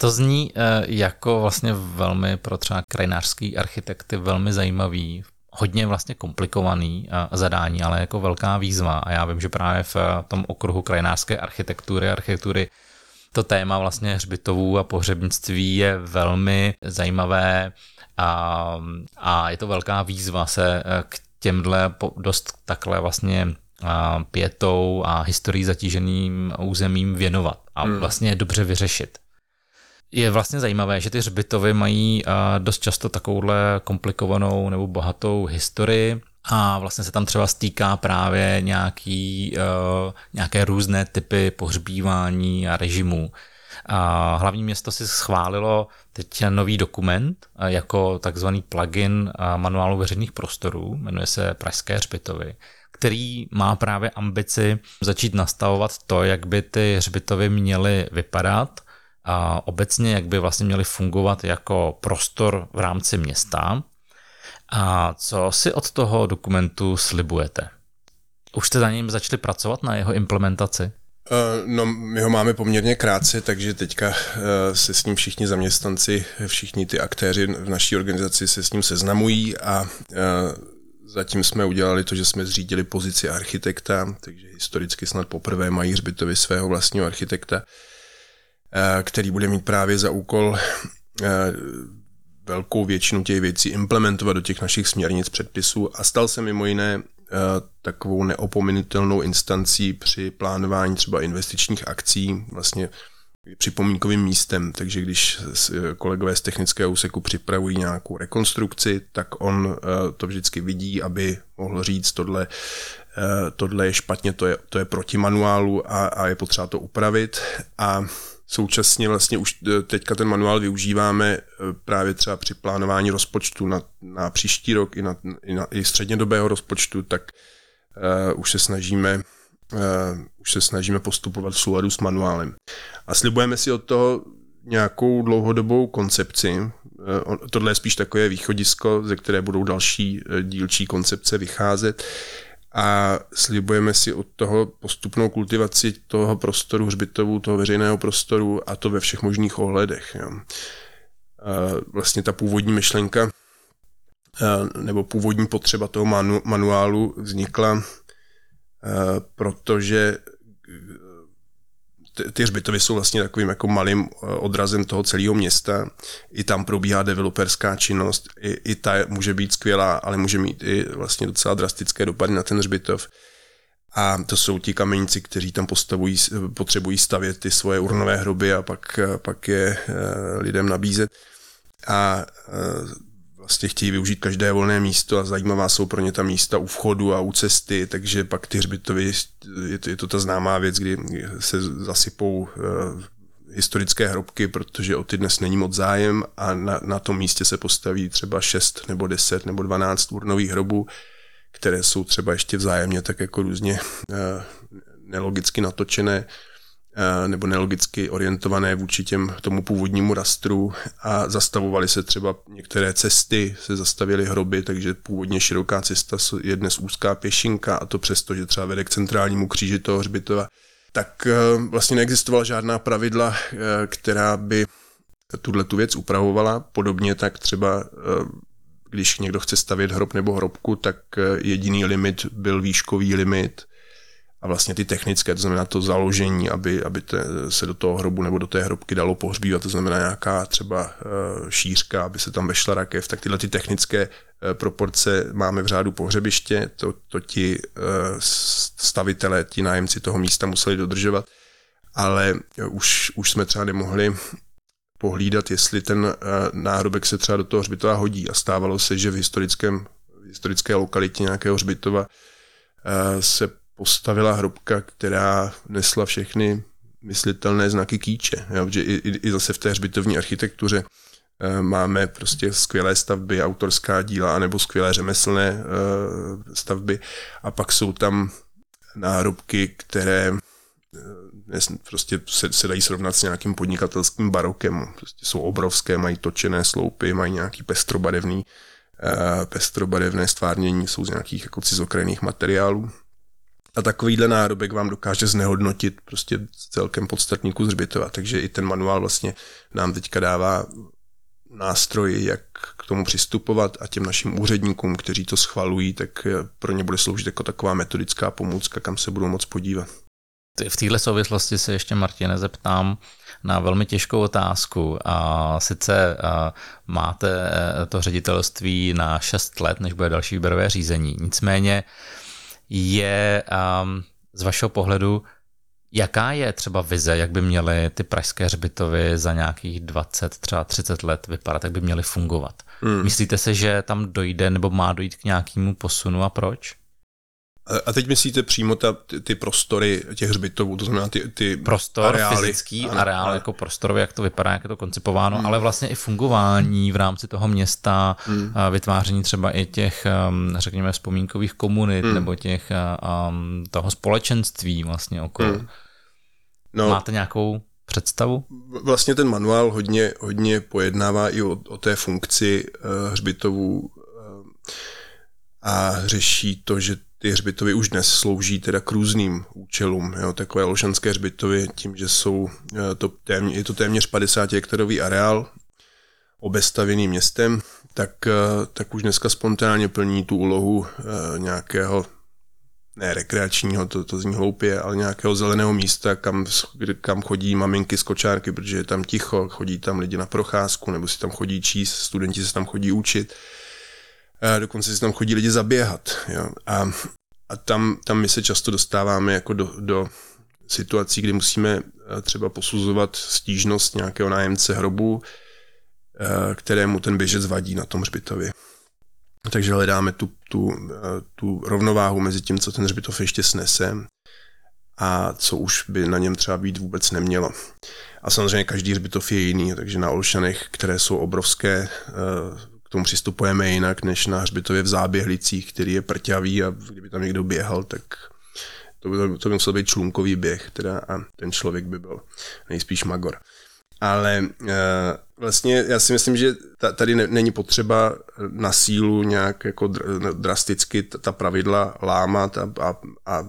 To zní jako vlastně velmi pro třeba krajinářský architekty velmi zajímavý hodně vlastně komplikovaný zadání, ale jako velká výzva a já vím, že právě v tom okruhu krajinářské architektury, architektury to téma vlastně hřbitovů a pohřebnictví je velmi zajímavé a, a je to velká výzva se k těmhle dost takhle vlastně pětou a historií zatíženým územím věnovat a hmm. vlastně dobře vyřešit. Je vlastně zajímavé, že ty hřbitovy mají dost často takovouhle komplikovanou nebo bohatou historii a vlastně se tam třeba stýká právě nějaký, nějaké různé typy pohřbívání a režimů. Hlavní město si schválilo teď nový dokument jako takzvaný plugin manuálu veřejných prostorů, jmenuje se Pražské hřbitovy, který má právě ambici začít nastavovat to, jak by ty hřbitovy měly vypadat a obecně, jak by vlastně měly fungovat jako prostor v rámci města. A co si od toho dokumentu slibujete? Už jste za ním začali pracovat na jeho implementaci? Eh, no, my ho máme poměrně krátce, takže teďka eh, se s ním všichni zaměstnanci, všichni ty aktéři v naší organizaci se s ním seznamují a eh, zatím jsme udělali to, že jsme zřídili pozici architekta, takže historicky snad poprvé mají hřbitovy svého vlastního architekta, který bude mít právě za úkol velkou většinu těch věcí implementovat do těch našich směrnic předpisů. A stal se mimo jiné takovou neopominutelnou instancí při plánování třeba investičních akcí, vlastně připomínkovým místem, takže když kolegové z technického úseku připravují nějakou rekonstrukci, tak on eh, to vždycky vidí, aby mohl říct, tohle, eh, tohle je špatně, to je, to je proti manuálu a, a je potřeba to upravit. A Současně vlastně už e, teďka ten manuál využíváme e, právě třeba při plánování rozpočtu na, na příští rok i, na, i, na, i střednědobého rozpočtu, tak uh, už se snažíme uh, už se snažíme postupovat v souladu s manuálem. A slibujeme si od toho nějakou dlouhodobou koncepci. Uh, tohle je spíš takové východisko, ze které budou další dílčí koncepce vycházet a slibujeme si od toho postupnou kultivaci toho prostoru hřbitovu, toho veřejného prostoru a to ve všech možných ohledech. Jo. Vlastně ta původní myšlenka nebo původní potřeba toho manu, manuálu vznikla, protože ty hřbitovy jsou vlastně takovým jako malým eh, odrazem toho celého města. I tam probíhá developerská činnost, i, i ta může být skvělá, ale může mít i vlastně docela drastické dopady na ten hřbitov. A to jsou ti kamenici, kteří tam postavují, potřebují stavět ty svoje urnové hroby a pak, pak je eh, lidem nabízet. A eh, vlastně chtějí využít každé volné místo a zajímavá jsou pro ně ta místa u vchodu a u cesty, takže pak ty hřbitovy, je to, je to ta známá věc, kdy se zasypou uh, historické hrobky, protože o ty dnes není moc zájem a na, na tom místě se postaví třeba 6 nebo 10 nebo 12 urnových hrobů, které jsou třeba ještě vzájemně tak jako různě uh, nelogicky natočené. Eh, nebo nelogicky orientované vůči těm, tomu původnímu rastru a zastavovaly se třeba některé cesty, se zastavily hroby, takže původně široká cesta je dnes úzká pěšinka a to přesto, že třeba vede k centrálnímu kříži toho hřbitova, tak eh, vlastně neexistovala žádná pravidla, eh, která by tuhle tu věc upravovala. Podobně tak třeba když někdo chce stavět hrob nebo hrobku, tak jediný limit byl výškový limit, a vlastně ty technické, to znamená to založení, aby, aby te, se do toho hrobu nebo do té hrobky dalo pohřbívat, to znamená nějaká třeba uh, šířka, aby se tam vešla rakev, tak tyhle ty technické uh, proporce máme v řádu pohřebiště, to, to ti uh, stavitelé, ti nájemci toho místa museli dodržovat, ale už, už jsme třeba nemohli pohlídat, jestli ten náhrobek se třeba do toho hřbitova hodí. A stávalo se, že v historickém v historické lokalitě nějakého hřbitova se postavila hrobka, která nesla všechny myslitelné znaky kýče. Jo? Že i, i, i zase v té hřbitovní architektuře e, máme prostě skvělé stavby, autorská díla, nebo skvělé řemeslné e, stavby a pak jsou tam náhrobky, které e, prostě se, se dají srovnat s nějakým podnikatelským barokem. Prostě jsou obrovské, mají točené sloupy, mají nějaký pestrobarevný, pestrobarevné stvárnění, jsou z nějakých jako cizokrajných materiálů. A takovýhle nárobek vám dokáže znehodnotit prostě celkem podstatný kus hřbitova. Takže i ten manuál vlastně nám teďka dává nástroj, jak k tomu přistupovat a těm našim úředníkům, kteří to schvalují, tak pro ně bude sloužit jako taková metodická pomůcka, kam se budou moc podívat. V této souvislosti se ještě, Martine, zeptám na velmi těžkou otázku. A sice a máte to ředitelství na 6 let, než bude další výběrové řízení. Nicméně je um, z vašeho pohledu, jaká je třeba vize, jak by měly ty pražské hřbitovy za nějakých 20, třeba 30 let vypadat, jak by měly fungovat? Hmm. Myslíte se, že tam dojde nebo má dojít k nějakému posunu a proč? A teď myslíte přímo ta, ty, ty prostory těch hřbitovů, to znamená ty, ty Prostor, areály, fyzický ano, areál, ano. jako prostorově, jak to vypadá, jak je to koncipováno, hmm. ale vlastně i fungování v rámci toho města, hmm. vytváření třeba i těch, um, řekněme, vzpomínkových komunit hmm. nebo těch um, toho společenství vlastně okolo. Hmm. No, Máte nějakou představu? Vlastně ten manuál hodně, hodně pojednává i o, o té funkci uh, hřbitovů uh, a řeší to, že ty hřbitovy už dnes slouží teda k různým účelům. Jo, takové lošanské hřbitovy tím, že jsou eh, to téměř, je to téměř 50 hektarový areál obestavěný městem, tak, eh, tak už dneska spontánně plní tu úlohu eh, nějakého ne rekreačního, to, to zní hloupě, ale nějakého zeleného místa, kam, kam chodí maminky z kočárky, protože je tam ticho, chodí tam lidi na procházku, nebo si tam chodí číst, studenti se tam chodí učit dokonce si tam chodí lidi zaběhat. Jo. A, a tam, tam my se často dostáváme jako do, do situací, kdy musíme eh, třeba posuzovat stížnost nějakého nájemce hrobu, eh, kterému ten běžec vadí na tom hřbitově. Takže hledáme tu, tu, eh, tu rovnováhu mezi tím, co ten hřbitov ještě snese a co už by na něm třeba být vůbec nemělo. A samozřejmě každý hřbitov je jiný, takže na Olšanech, které jsou obrovské, tomu přistupujeme jinak, než na hřbitově v záběhlicích, který je prťavý a kdyby tam někdo běhal, tak to by, to by musel být člunkový běh teda a ten člověk by byl nejspíš magor. Ale e, vlastně já si myslím, že tady není potřeba na sílu nějak jako drasticky ta pravidla lámat a, a, a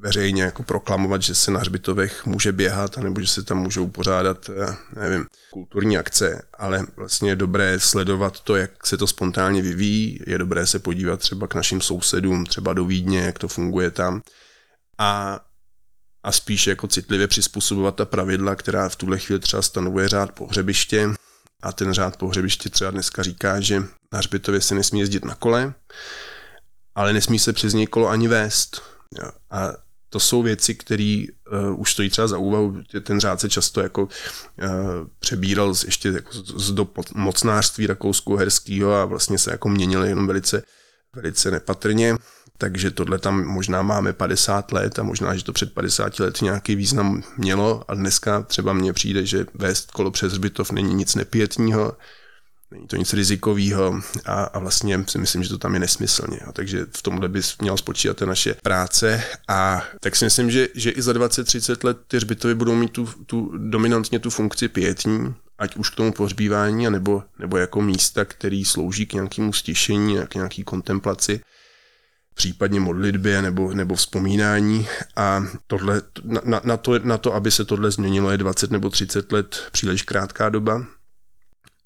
veřejně jako proklamovat, že se na hřbitovech může běhat, nebo že se tam můžou pořádat, eh, nevím, kulturní akce, ale vlastně je dobré sledovat to, jak se to spontánně vyvíjí, je dobré se podívat třeba k našim sousedům, třeba do Vídně, jak to funguje tam. A, a spíš jako citlivě přizpůsobovat ta pravidla, která v tuhle chvíli třeba stanovuje řád pohřebiště. A ten řád pohřebiště třeba dneska říká, že na hřbitově se nesmí jezdit na kole, ale nesmí se přes něj kolo ani vést. A to jsou věci, které uh, už stojí třeba za úvahu. Ten řád se často jako uh, přebíral z, ještě jako z, z do mocnářství rakousko-herského a vlastně se jako měnil jenom velice, velice nepatrně. Takže tohle tam možná máme 50 let a možná, že to před 50 let nějaký význam mělo a dneska třeba mně přijde, že vést kolo přes hřbitov není nic nepětního, Není to nic rizikového a, a vlastně si myslím, že to tam je nesmyslně. A takže v tomhle by měla spočívat naše práce. A tak si myslím, že, že i za 20-30 let ty hřbitovy budou mít tu, tu dominantně tu funkci pětní, ať už k tomu pohřbívání, nebo, nebo jako místa, který slouží k nějakému stišení, k nějaký kontemplaci případně modlitbě nebo, nebo vzpomínání. A tohle, na, na, to, na to, aby se tohle změnilo, je 20 nebo 30 let příliš krátká doba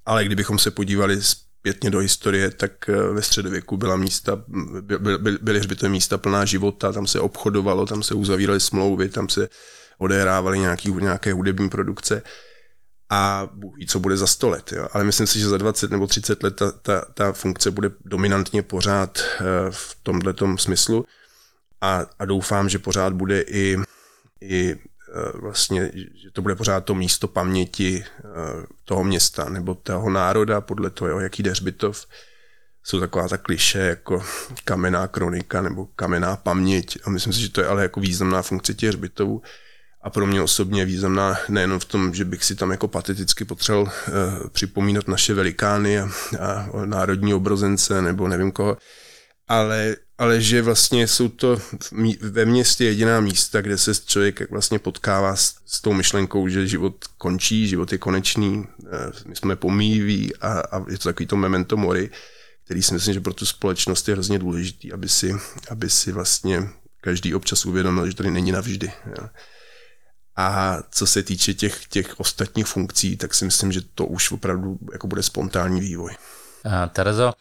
ale kdybychom se podívali zpětně do historie, tak eh, ve středověku byla místa, by, by, byly hřbitové místa plná života, tam se obchodovalo, tam se uzavíraly smlouvy, tam se odehrávaly nějaký, nějaké hudební produkce a Bůh ví, co bude za 100 let. Jo. Ale myslím si, že za 20 nebo 30 let ta, ta, ta funkce bude dominantně pořád eh, v tomhle smyslu a, a doufám, že pořád bude i, i vlastně, že to bude pořád to místo paměti eh, toho města nebo toho národa podle toho, jaký jde hřbitov. Jsou taková ta kliše jako kamenná kronika nebo kamenná paměť a myslím si, že to je ale jako významná funkce těch hřbitovů a pro mě osobně významná nejenom v tom, že bych si tam jako pateticky potřeboval uh, připomínat naše velikány a, a národní obrozence nebo nevím koho, ale, ale že vlastně jsou to ve městě jediná místa, kde se člověk vlastně potkává s, s tou myšlenkou, že život končí, život je konečný, eh, my jsme pomíjiví a, a je to takový to memento mori, který si myslím, že pro tu společnost je hrozně důležitý, aby si, aby si vlastně každý občas uvědomil, že tady není navždy. A co se týče těch, těch ostatních funkcí, tak si myslím, že to už opravdu jako bude spontánní vývoj. Terezo,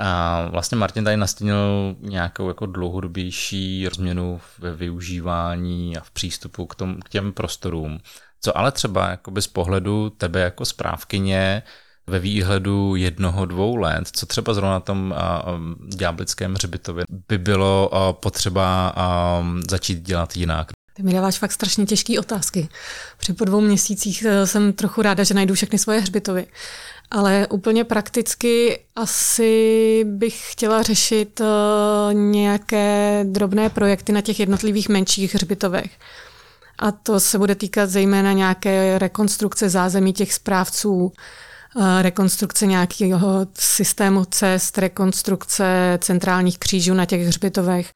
a vlastně Martin tady nastínil nějakou jako dlouhodobější změnu ve využívání a v přístupu k, tom, k těm prostorům. Co ale třeba z pohledu tebe jako správkyně ve výhledu jednoho, dvou let, co třeba zrovna na tom ďáblickém hřbitově by bylo potřeba začít dělat jinak? Ty mi dáváš fakt strašně těžké otázky. Při po dvou měsících e, jsem trochu ráda, že najdu všechny svoje hřbitovy. Ale úplně prakticky asi bych chtěla řešit uh, nějaké drobné projekty na těch jednotlivých menších hřbitovech. A to se bude týkat zejména nějaké rekonstrukce zázemí těch správců, uh, rekonstrukce nějakého systému cest, rekonstrukce centrálních křížů na těch hřbitovech.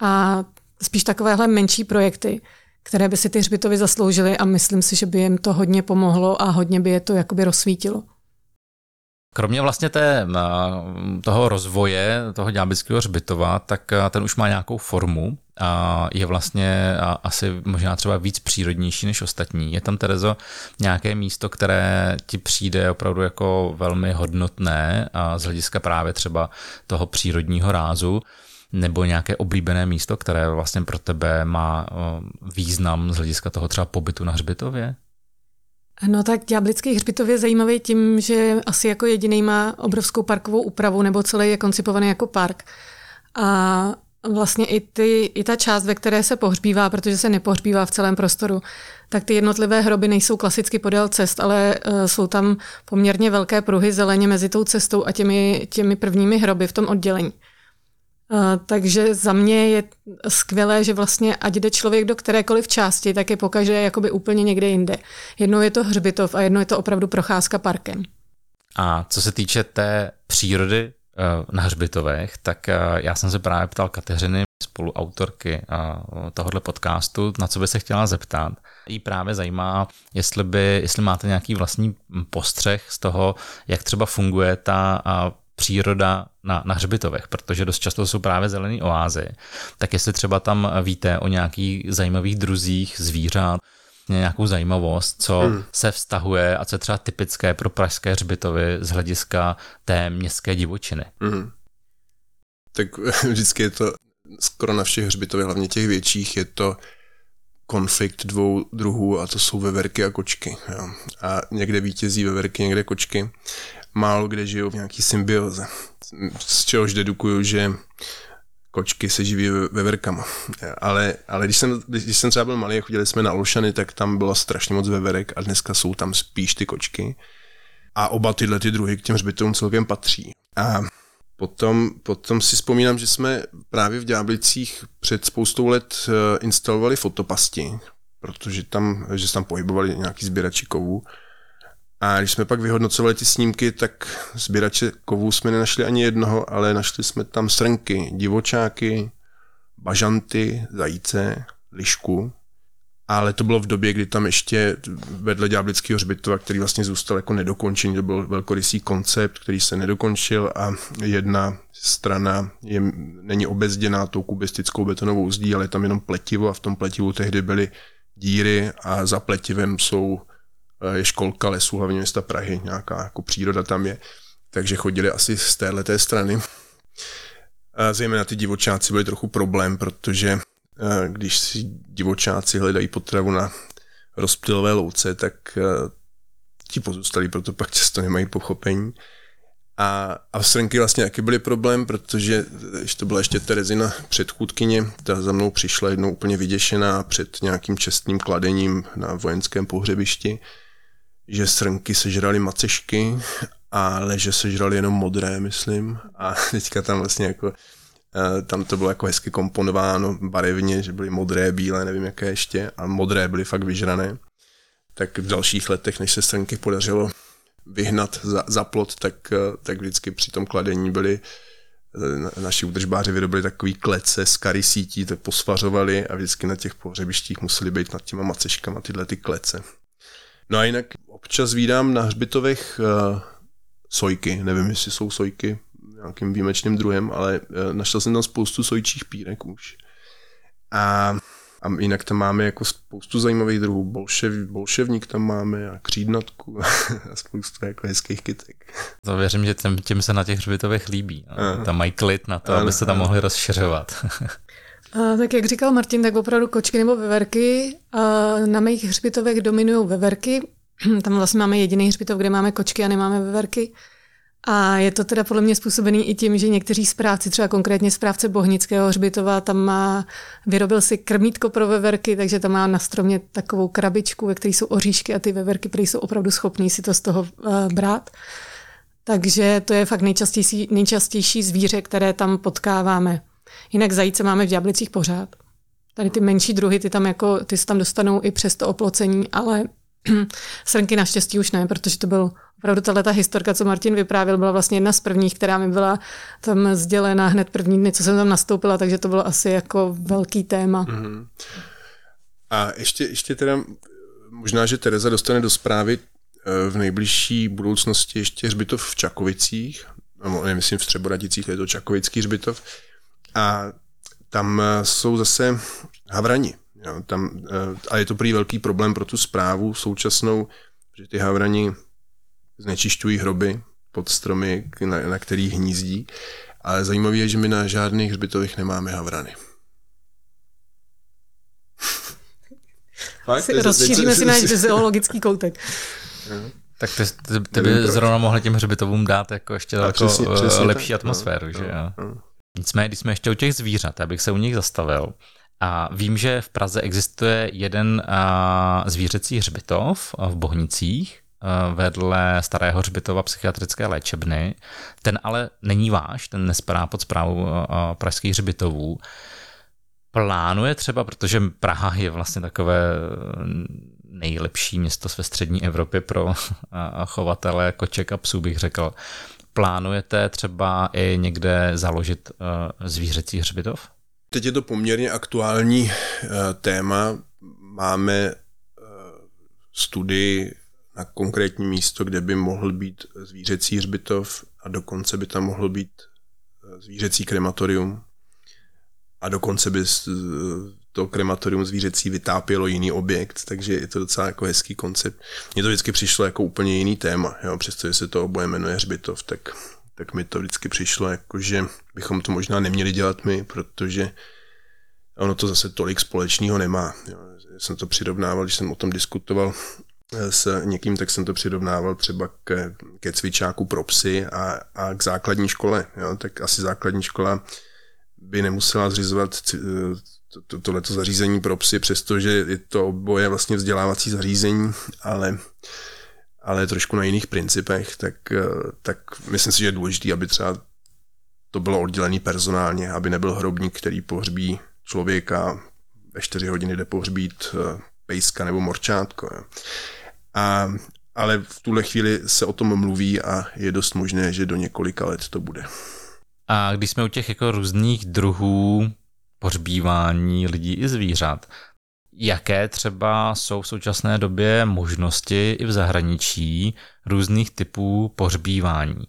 A spíš takovéhle menší projekty, které by si ty hřbitovy zasloužily a myslím si, že by jim to hodně pomohlo a hodně by je to jakoby rozsvítilo. Kromě vlastně té, toho rozvoje toho ďáblického hřbitova, tak ten už má nějakou formu a je vlastně asi možná třeba víc přírodnější než ostatní. Je tam, Terezo, nějaké místo, které ti přijde opravdu jako velmi hodnotné a z hlediska právě třeba toho přírodního rázu, nebo nějaké oblíbené místo, které vlastně pro tebe má význam z hlediska toho třeba pobytu na hřbitově? No tak Ďáblický hřbitov je zajímavý tím, že asi jako jediný má obrovskou parkovou úpravu, nebo celý je koncipovaný jako park. A vlastně i, ty, i ta část, ve které se pohřbívá, protože se nepohřbívá v celém prostoru, tak ty jednotlivé hroby nejsou klasicky podél cest, ale uh, jsou tam poměrně velké pruhy zeleně mezi tou cestou a těmi, těmi prvními hroby v tom oddělení. Takže za mě je skvělé, že vlastně ať jde člověk do kterékoliv části, tak je pokaže jakoby úplně někde jinde. Jednou je to hřbitov a jednou je to opravdu procházka parkem. A co se týče té přírody eh, na hřbitovech, tak eh, já jsem se právě ptal Kateřiny, spoluautorky eh, tohohle podcastu, na co by se chtěla zeptat. Jí právě zajímá, jestli, by, jestli máte nějaký vlastní postřeh z toho, jak třeba funguje ta příroda na, na hřbitovech, protože dost často jsou právě zelený oázy. Tak jestli třeba tam víte o nějakých zajímavých druzích zvířat, nějakou zajímavost, co hmm. se vztahuje a co je třeba typické pro pražské hřbitovy z hlediska té městské divočiny. Hmm. Tak *laughs* vždycky je to skoro na všech hřbitovech, hlavně těch větších, je to konflikt dvou druhů a to jsou veverky a kočky. Jo. A někde vítězí veverky, někde kočky málo kde žijou v nějaký symbioze. Z čehož dedukuju, že kočky se živí veverkama. Ale, ale když, jsem, když jsem třeba byl malý a chodili jsme na Olšany, tak tam bylo strašně moc veverek a dneska jsou tam spíš ty kočky. A oba tyhle ty druhy k těm hřbitovům celkem patří. A potom, potom si vzpomínám, že jsme právě v Ďáblicích před spoustou let eh, instalovali fotopasti, protože tam, že se tam pohybovali nějaký sběrači kovů. A když jsme pak vyhodnocovali ty snímky, tak sběrače kovů jsme nenašli ani jednoho, ale našli jsme tam srnky, divočáky, bažanty, zajíce, lišku. Ale to bylo v době, kdy tam ještě vedle Ďáblického hřbitova, který vlastně zůstal jako nedokončený, to byl velkorysý koncept, který se nedokončil a jedna strana je, není obezděná tou kubistickou betonovou zdí, ale je tam jenom pletivo a v tom pletivu tehdy byly díry a za pletivem jsou je školka lesů hlavně města Prahy, nějaká jako příroda tam je, takže chodili asi z téhle strany. A zejména ty divočáci byli trochu problém, protože eh, když si divočáci hledají potravu na rozptylové louce, tak eh, ti pozůstalí proto pak často nemají pochopení. A, a srnky vlastně jaký byly problém, protože to byla ještě Terezina předchůdkyně, ta za mnou přišla jednou úplně vyděšená před nějakým čestným kladením na vojenském pohřebišti že srnky sežrali macešky, ale že sežrali jenom modré, myslím. A *laughs* teďka tam vlastně jako eh, tam to bylo jako hezky komponováno barevně, že byly modré, bílé, nevím jaké ještě, a modré byly fakt vyžrané. Tak v dalších letech, než se srnky podařilo vyhnat za, za plot, tak, eh, tak vždycky při tom kladení byly eh, naši údržbáři vyrobili takový klece z kary sítí, tak posvařovali a vždycky na těch pohřebištích museli být nad těma maceškama tyhle ty klece. No a jinak občas vídám na hřbitovech uh, sojky. Nevím, jestli jsou sojky nějakým výjimečným druhem, ale uh, našel jsem tam spoustu sojčích pírek už. A, a jinak tam máme jako spoustu zajímavých druhů. Bolšev, bolševník tam máme a křídnatku *laughs* a spoustu jako hezkých kytek. To věřím, že těm, těm se na těch hřbitovech líbí. No. Tam mají klid na to, aby se tam mohli rozšiřovat. *laughs* A, tak jak říkal Martin, tak opravdu kočky nebo veverky. A na mých hřbitovech dominují veverky. Tam vlastně máme jediný hřbitov, kde máme kočky a nemáme veverky. A je to teda podle mě způsobený i tím, že někteří správci, třeba konkrétně správce Bohnického hřbitova, tam má, vyrobil si krmítko pro veverky, takže tam má na stromě takovou krabičku, ve které jsou oříšky a ty veverky, které jsou opravdu schopný si to z toho uh, brát. Takže to je fakt nejčastější, nejčastější zvíře, které tam potkáváme. Jinak zajíce máme v Ďáblicích pořád. Tady ty menší druhy, ty tam jako, ty se tam dostanou i přes to oplocení, ale *clears throat* srnky naštěstí už ne, protože to byl opravdu tahle ta historka, co Martin vyprávěl, byla vlastně jedna z prvních, která mi byla tam sdělena hned první dny, co jsem tam nastoupila, takže to bylo asi jako velký téma. Mm-hmm. A ještě, ještě teda, možná, že Tereza dostane do zprávy eh, v nejbližší budoucnosti ještě hřbitov v Čakovicích, nebo nemyslím v Střeboradicích, je to Čakovický hřbitov. A tam eh, jsou zase havrani. Jo, tam, eh, a je to prý velký problém pro tu zprávu současnou, že ty havrani znečišťují hroby pod stromy, na, na kterých hnízdí. Ale zajímavé je, že my na žádných hřbitových nemáme havrany. *laughs* Fakt, si rozšíříme si náš zoologický koutek. Tak ty, ty, ty by zrovna mohli těm hřbitovům dát jako ještě jako přesně, přesně lepší tak. atmosféru, no, že no, no. Nicméně, když jsme ještě u těch zvířat, abych se u nich zastavil, a vím, že v Praze existuje jeden zvířecí hřbitov v Bohnicích, vedle starého hřbitova psychiatrické léčebny. Ten ale není váš, ten nespadá pod zprávu pražských hřbitovů. Plánuje třeba, protože Praha je vlastně takové nejlepší město ve střední Evropě pro chovatele koček a psů, bych řekl. Plánujete třeba i někde založit zvířecí hřbitov? Teď je to poměrně aktuální téma. Máme studii na konkrétní místo, kde by mohl být zvířecí hřbitov a dokonce by tam mohl být eh, zvířecí krematorium a dokonce by to krematorium zvířecí vytápělo jiný objekt, takže je to docela jako hezký koncept. Mně to vždycky přišlo jako úplně jiný téma, jo, přestože se to oboje jmenuje hřbitov, tak, tak mi to vždycky přišlo jako, že bychom to možná neměli dělat my, protože ono to zase tolik společného nemá. Já jsem to přirovnával, když jsem o tom diskutoval s někým, tak jsem to přirovnával třeba ke, ke cvičáku pro psy a, a k základní škole. Jo? Tak asi základní škola by nemusela zřizovat to, tohleto zařízení pro psy, přestože je to oboje vlastně vzdělávací zařízení, ale, ale trošku na jiných principech, tak, tak myslím si, že je důležité, aby třeba to bylo oddělené personálně, aby nebyl hrobník, který pohřbí člověka, ve 4 hodiny jde pohřbít eh, pejska nebo morčátko. A, ale v tuhle chvíli se o tom mluví a je dost možné, že do několika let to bude. A když jsme u těch jako různých druhů pohřbívání lidí i zvířat, jaké třeba jsou v současné době možnosti i v zahraničí různých typů pohřbívání?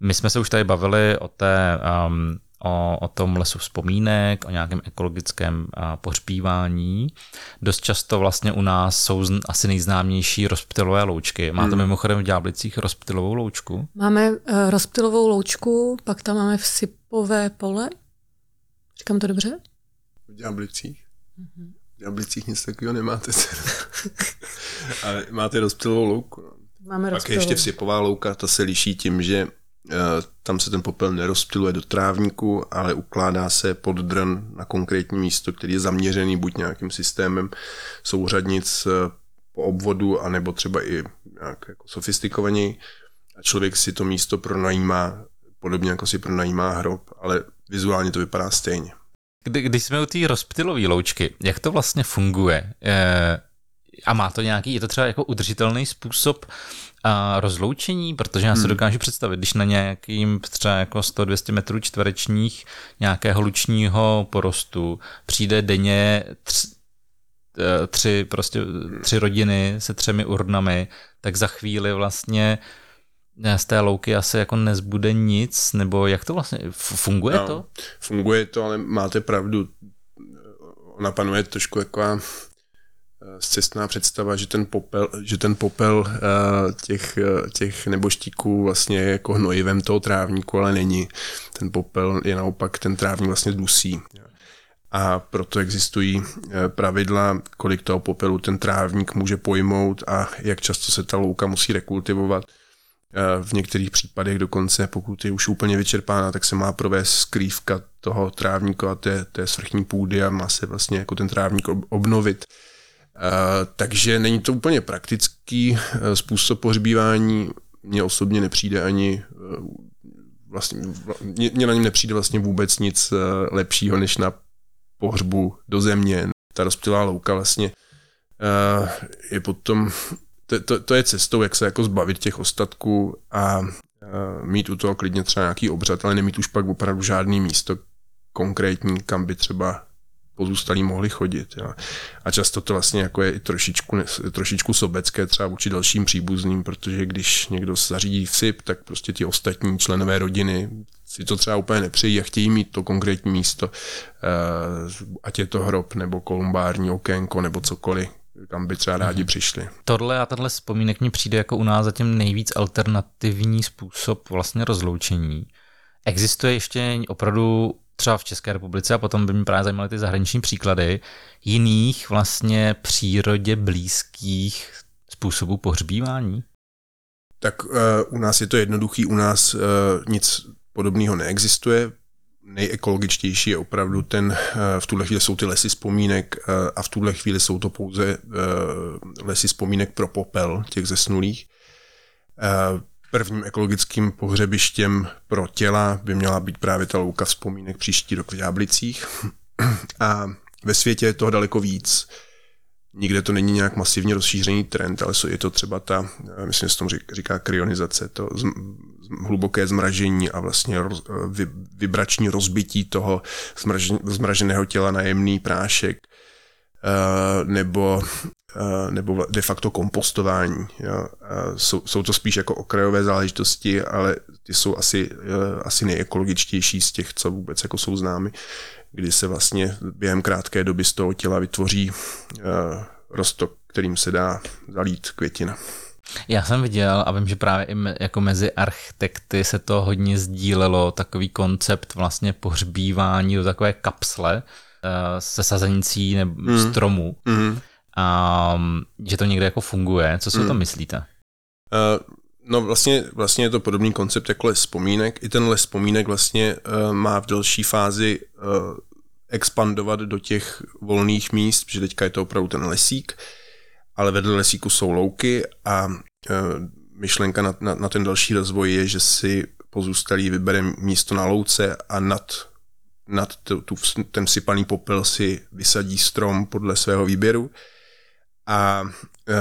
My jsme se už tady bavili o té um, o, o tom lesu vzpomínek, o nějakém ekologickém a, pohřbívání. Dost často vlastně u nás jsou z, asi nejznámější rozptylové loučky. Máte hmm. mimochodem v Ďáblicích rozptylovou loučku? Máme uh, rozptylovou loučku, pak tam máme vsypové pole. Říkám to dobře? V Ďáblicích? Mm-hmm. V Ďáblicích nic takového nemáte. Ale *laughs* máte rozptylovou louku. No. Máme Pak je ještě vsypová louka, ta se liší tím, že Eh, tam se ten popel nerozptiluje do trávníku, ale ukládá se pod dren na konkrétní místo, který je zaměřený buď nějakým systémem souřadnic eh, po obvodu, anebo třeba i nějak jako sofistikovaněji. A člověk si to místo pronajímá, podobně jako si pronajímá hrob, ale vizuálně to vypadá stejně. Kdy, když jsme u té rozptylové loučky, jak to vlastně funguje? E, a má to nějaký, je to třeba jako udržitelný způsob a rozloučení, protože já si hmm. dokážu představit, když na nějakým třeba jako 100-200 metrů čtverečních nějakého lučního porostu přijde denně tři, eh, tři, prostě, tři rodiny se třemi urnami, tak za chvíli vlastně z té louky asi jako nezbude nic, nebo jak to vlastně, funguje no, to? Funguje to, ale máte pravdu, ona panuje trošku jako zcestná představa, že ten popel, že ten popel eh, těch, eh, těch neboštíků vlastně je jako hnojivem toho trávníku, ale není. Ten popel je naopak, ten trávník vlastně dusí. a proto existují pravidla, kolik toho popelu ten trávník může pojmout a jak často se ta louka musí rekultivovat. V některých případech dokonce, pokud je už úplně vyčerpána, tak se má provést skrývka toho trávníku a té, té svrchní půdy a má se vlastně jako ten trávník obnovit. Takže není to úplně praktický způsob pohřbívání. Mně osobně nepřijde ani vlastně, mě na něm nepřijde vlastně vůbec nic lepšího, než na pohřbu do země. Ta rozptylá louka vlastně je potom to, to, to je cestou, jak se jako zbavit těch ostatků a mít u toho klidně třeba nějaký obřad, ale nemít už pak opravdu žádný místo konkrétní, kam by třeba pozůstalí mohli chodit. Jo. A často to vlastně jako je i trošičku, trošičku sobecké třeba vůči dalším příbuzným, protože když někdo zařídí vsyp, tak prostě ti ostatní členové rodiny si to třeba úplně nepřejí a chtějí mít to konkrétní místo, ať je to hrob nebo kolumbární okénko nebo cokoliv, kam by třeba rádi mhm. přišli. Tohle a tenhle vzpomínek mi přijde jako u nás zatím nejvíc alternativní způsob vlastně rozloučení. Existuje ještě opravdu třeba v České republice, a potom by mě právě zajímaly ty zahraniční příklady, jiných vlastně přírodě blízkých způsobů pohřbívání? Tak uh, u nás je to jednoduchý, u nás uh, nic podobného neexistuje nejekologičtější je opravdu ten, eh, v tuhle chvíli jsou ty lesy vzpomínek eh, a v tuhle chvíli jsou to pouze eh, lesy vzpomínek pro popel těch zesnulých. Prvním ekologickým pohřebištěm pro těla by měla být právě ta louka vzpomínek příští rok v Jáblicích. *clears throat* A ve světě je toho daleko víc. Nikde to není nějak masivně rozšířený trend, ale je to třeba ta, myslím, že se tomu říká kryonizace, to hluboké zmražení a vlastně roz, vy, vibrační rozbití toho zmražen, zmraženého těla na jemný prášek uh, nebo, nebo de facto kompostování. Jsou, jsou to spíš jako okrajové záležitosti, ale ty jsou asi, asi nejekologičtější z těch, co vůbec jako jsou známy, kdy se vlastně během krátké doby z toho těla vytvoří uh, rostok, kterým se dá zalít květina. Já jsem viděl a vím, že právě i me, jako mezi architekty se to hodně sdílelo, takový koncept vlastně pohřbívání do takové kapsle uh, se sazenicí nebo mm. stromů. Mm. A že to někde jako funguje. Co si mm. o tom myslíte? Uh, no vlastně, vlastně je to podobný koncept jako les vzpomínek. I ten les vzpomínek vlastně uh, má v další fázi uh, expandovat do těch volných míst, protože teďka je to opravdu ten lesík. Uh, ale vedle lesíku jsou louky a e, myšlenka na, na, na ten další rozvoj je, že si pozůstalý vybere místo na louce a nad, nad tu, tu, ten sypaný popel si vysadí strom podle svého výběru. A e,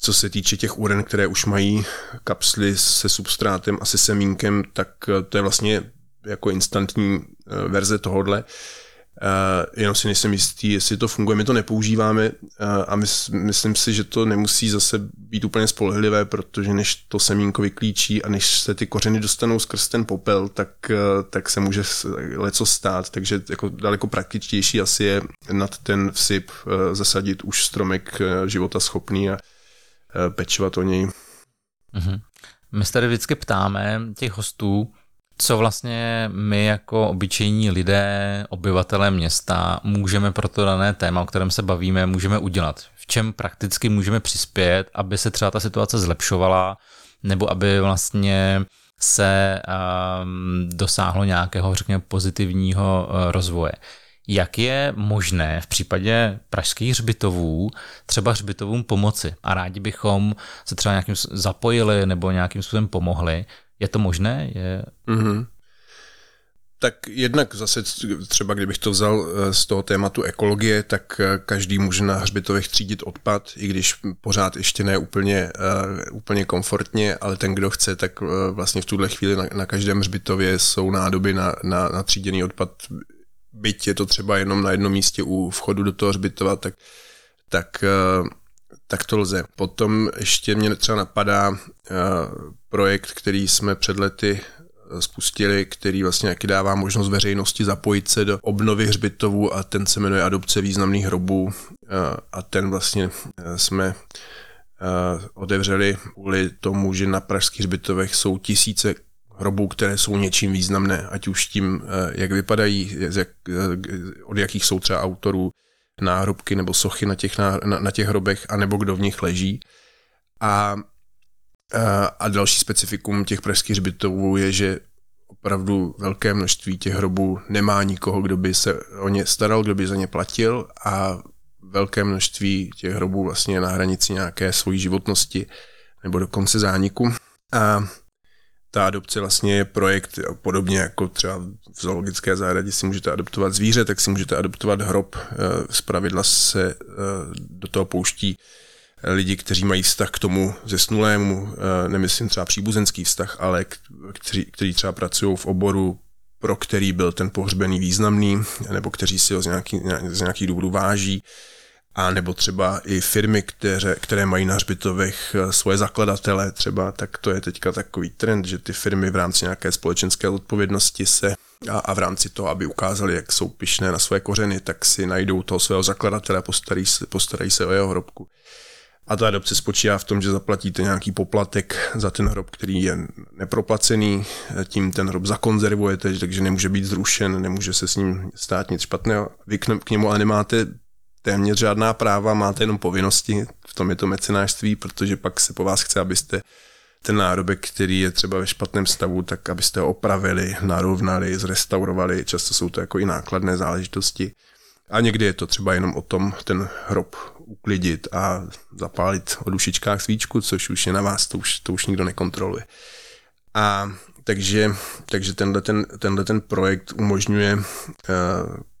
co se týče těch úren, které už mají kapsly se substrátem a se semínkem, tak e, to je vlastně jako instantní e, verze tohodle. Uh, jenom si nejsem jistý, jestli to funguje. My to nepoužíváme uh, a my, myslím si, že to nemusí zase být úplně spolehlivé, protože než to semínko vyklíčí a než se ty kořeny dostanou skrz ten popel, tak, uh, tak se může leco stát. Takže jako daleko praktičtější asi je nad ten vsyp uh, zasadit už stromek uh, života schopný a uh, pečovat o něj. Mm-hmm. My se tady vždycky ptáme těch hostů, co vlastně my jako obyčejní lidé, obyvatelé města, můžeme pro to dané téma, o kterém se bavíme, můžeme udělat? V čem prakticky můžeme přispět, aby se třeba ta situace zlepšovala, nebo aby vlastně se um, dosáhlo nějakého, řekněme, pozitivního uh, rozvoje. Jak je možné v případě pražských hřbitovů třeba hřbitovům pomoci? A rádi bychom se třeba nějakým zapojili nebo nějakým způsobem pomohli. Je to možné? Je... Mm-hmm. Tak jednak zase třeba, kdybych to vzal eh, z toho tématu ekologie, tak eh, každý může na hřbitovech třídit odpad, i když pořád ještě ne úplně, uh, úplně komfortně, ale ten, kdo chce, tak vlastně v tuhle chvíli na, na každém hřbitově jsou nádoby na, na, na tříděný odpad. Byť je to třeba jenom na jednom místě u vchodu do toho hřbitova, tak, tak tak to lze. Potom ještě mě třeba napadá uh, projekt, který jsme před lety eh, spustili, který vlastně jaký dává možnost veřejnosti zapojit se do obnovy hřbitovů a ten se jmenuje Adopce významných hrobů uh, a ten vlastně jsme otevřeli kvůli tomu, že na pražských hřbitovech jsou tisíce hrobů, které jsou něčím významné, ať už tím, jak vypadají, jak, od jakých jsou třeba autorů náhrobky nebo sochy na těch, na, na těch hrobech, anebo kdo v nich leží. A, a další specifikum těch pražských hřbitovů je, že opravdu velké množství těch hrobů nemá nikoho, kdo by se o ně staral, kdo by za ně platil a velké množství těch hrobů vlastně na hranici nějaké svojí životnosti nebo dokonce zániku. A ta adopce vlastně je projekt, podobně jako třeba v zoologické zahradě si můžete adoptovat zvíře, tak si můžete adoptovat hrob. Eh, z pravidla se eh, do toho pouští lidi, kteří mají vztah k tomu zesnulému, eh, nemyslím třeba příbuzenský vztah, ale kteří, kteří třeba pracují v oboru, pro který byl ten pohřbený významný, nebo kteří si ho z nějakých, z nějakých důvodů váží, a nebo třeba i firmy, které, které mají na hřbitovech svoje zakladatele třeba, tak to je teďka takový trend, že ty firmy v rámci nějaké společenské odpovědnosti se a, a v rámci toho, aby ukázali, jak jsou pišné na své kořeny, tak si najdou toho svého zakladatele a postarají postarají se o jeho hrobku. A ta adopce spočívá v tom, že zaplatíte nějaký poplatek za ten hrob, který je neproplacený, tím ten hrob zakonzervujete, takže nemůže být zrušen, nemůže se s ním stát nic špatného. Vy k němu ale nemáte téměř žádná práva, máte jenom povinnosti, v tom je to mecenářství, protože pak se po vás chce, abyste ten nárobek, který je třeba ve špatném stavu, tak abyste ho opravili, narovnali, zrestaurovali, často jsou to jako i nákladné záležitosti. A někdy je to třeba jenom o tom ten hrob uklidit a zapálit o dušičkách svíčku, což už je na vás, to už, to už nikdo nekontroluje. A takže, takže tenhle, ten, tenhle ten projekt umožňuje uh,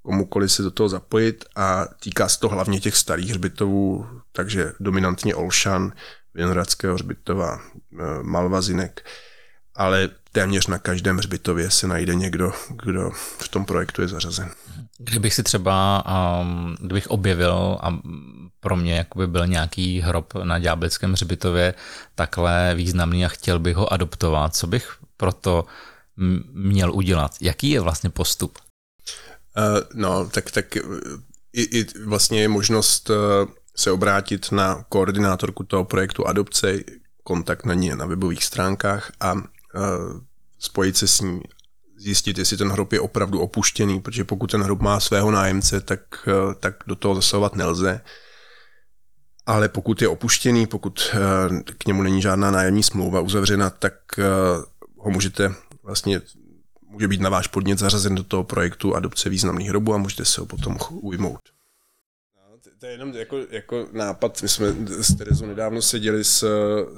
komukoliv se do toho zapojit a týká se to hlavně těch starých hřbitovů, takže dominantně Olšan, Věnohradského hřbitova, uh, Malvazinek, ale téměř na každém hřbitově se najde někdo, kdo v tom projektu je zařazen. Kdybych si třeba, um, kdybych objevil a pro mě jakoby byl nějaký hrob na Ďáblickém hřbitově takhle významný a chtěl bych ho adoptovat, co bych proto měl udělat? Jaký je vlastně postup? Uh, no, tak, tak i, i vlastně je možnost se obrátit na koordinátorku toho projektu adopce, kontakt na ní na webových stránkách a uh, spojit se s ní zjistit, jestli ten hrob je opravdu opuštěný, protože pokud ten hrob má svého nájemce, tak, eh, tak do toho zasahovat nelze. Ale pokud je opuštěný, pokud eh, k němu není žádná nájemní smlouva uzavřena, tak ho můžete vlastně může být na váš podnět zařazen do toho projektu adopce významných hrobů a můžete se ho potom ujmout. To je jenom jako, jako nápad. My jsme s Terezou nedávno seděli s,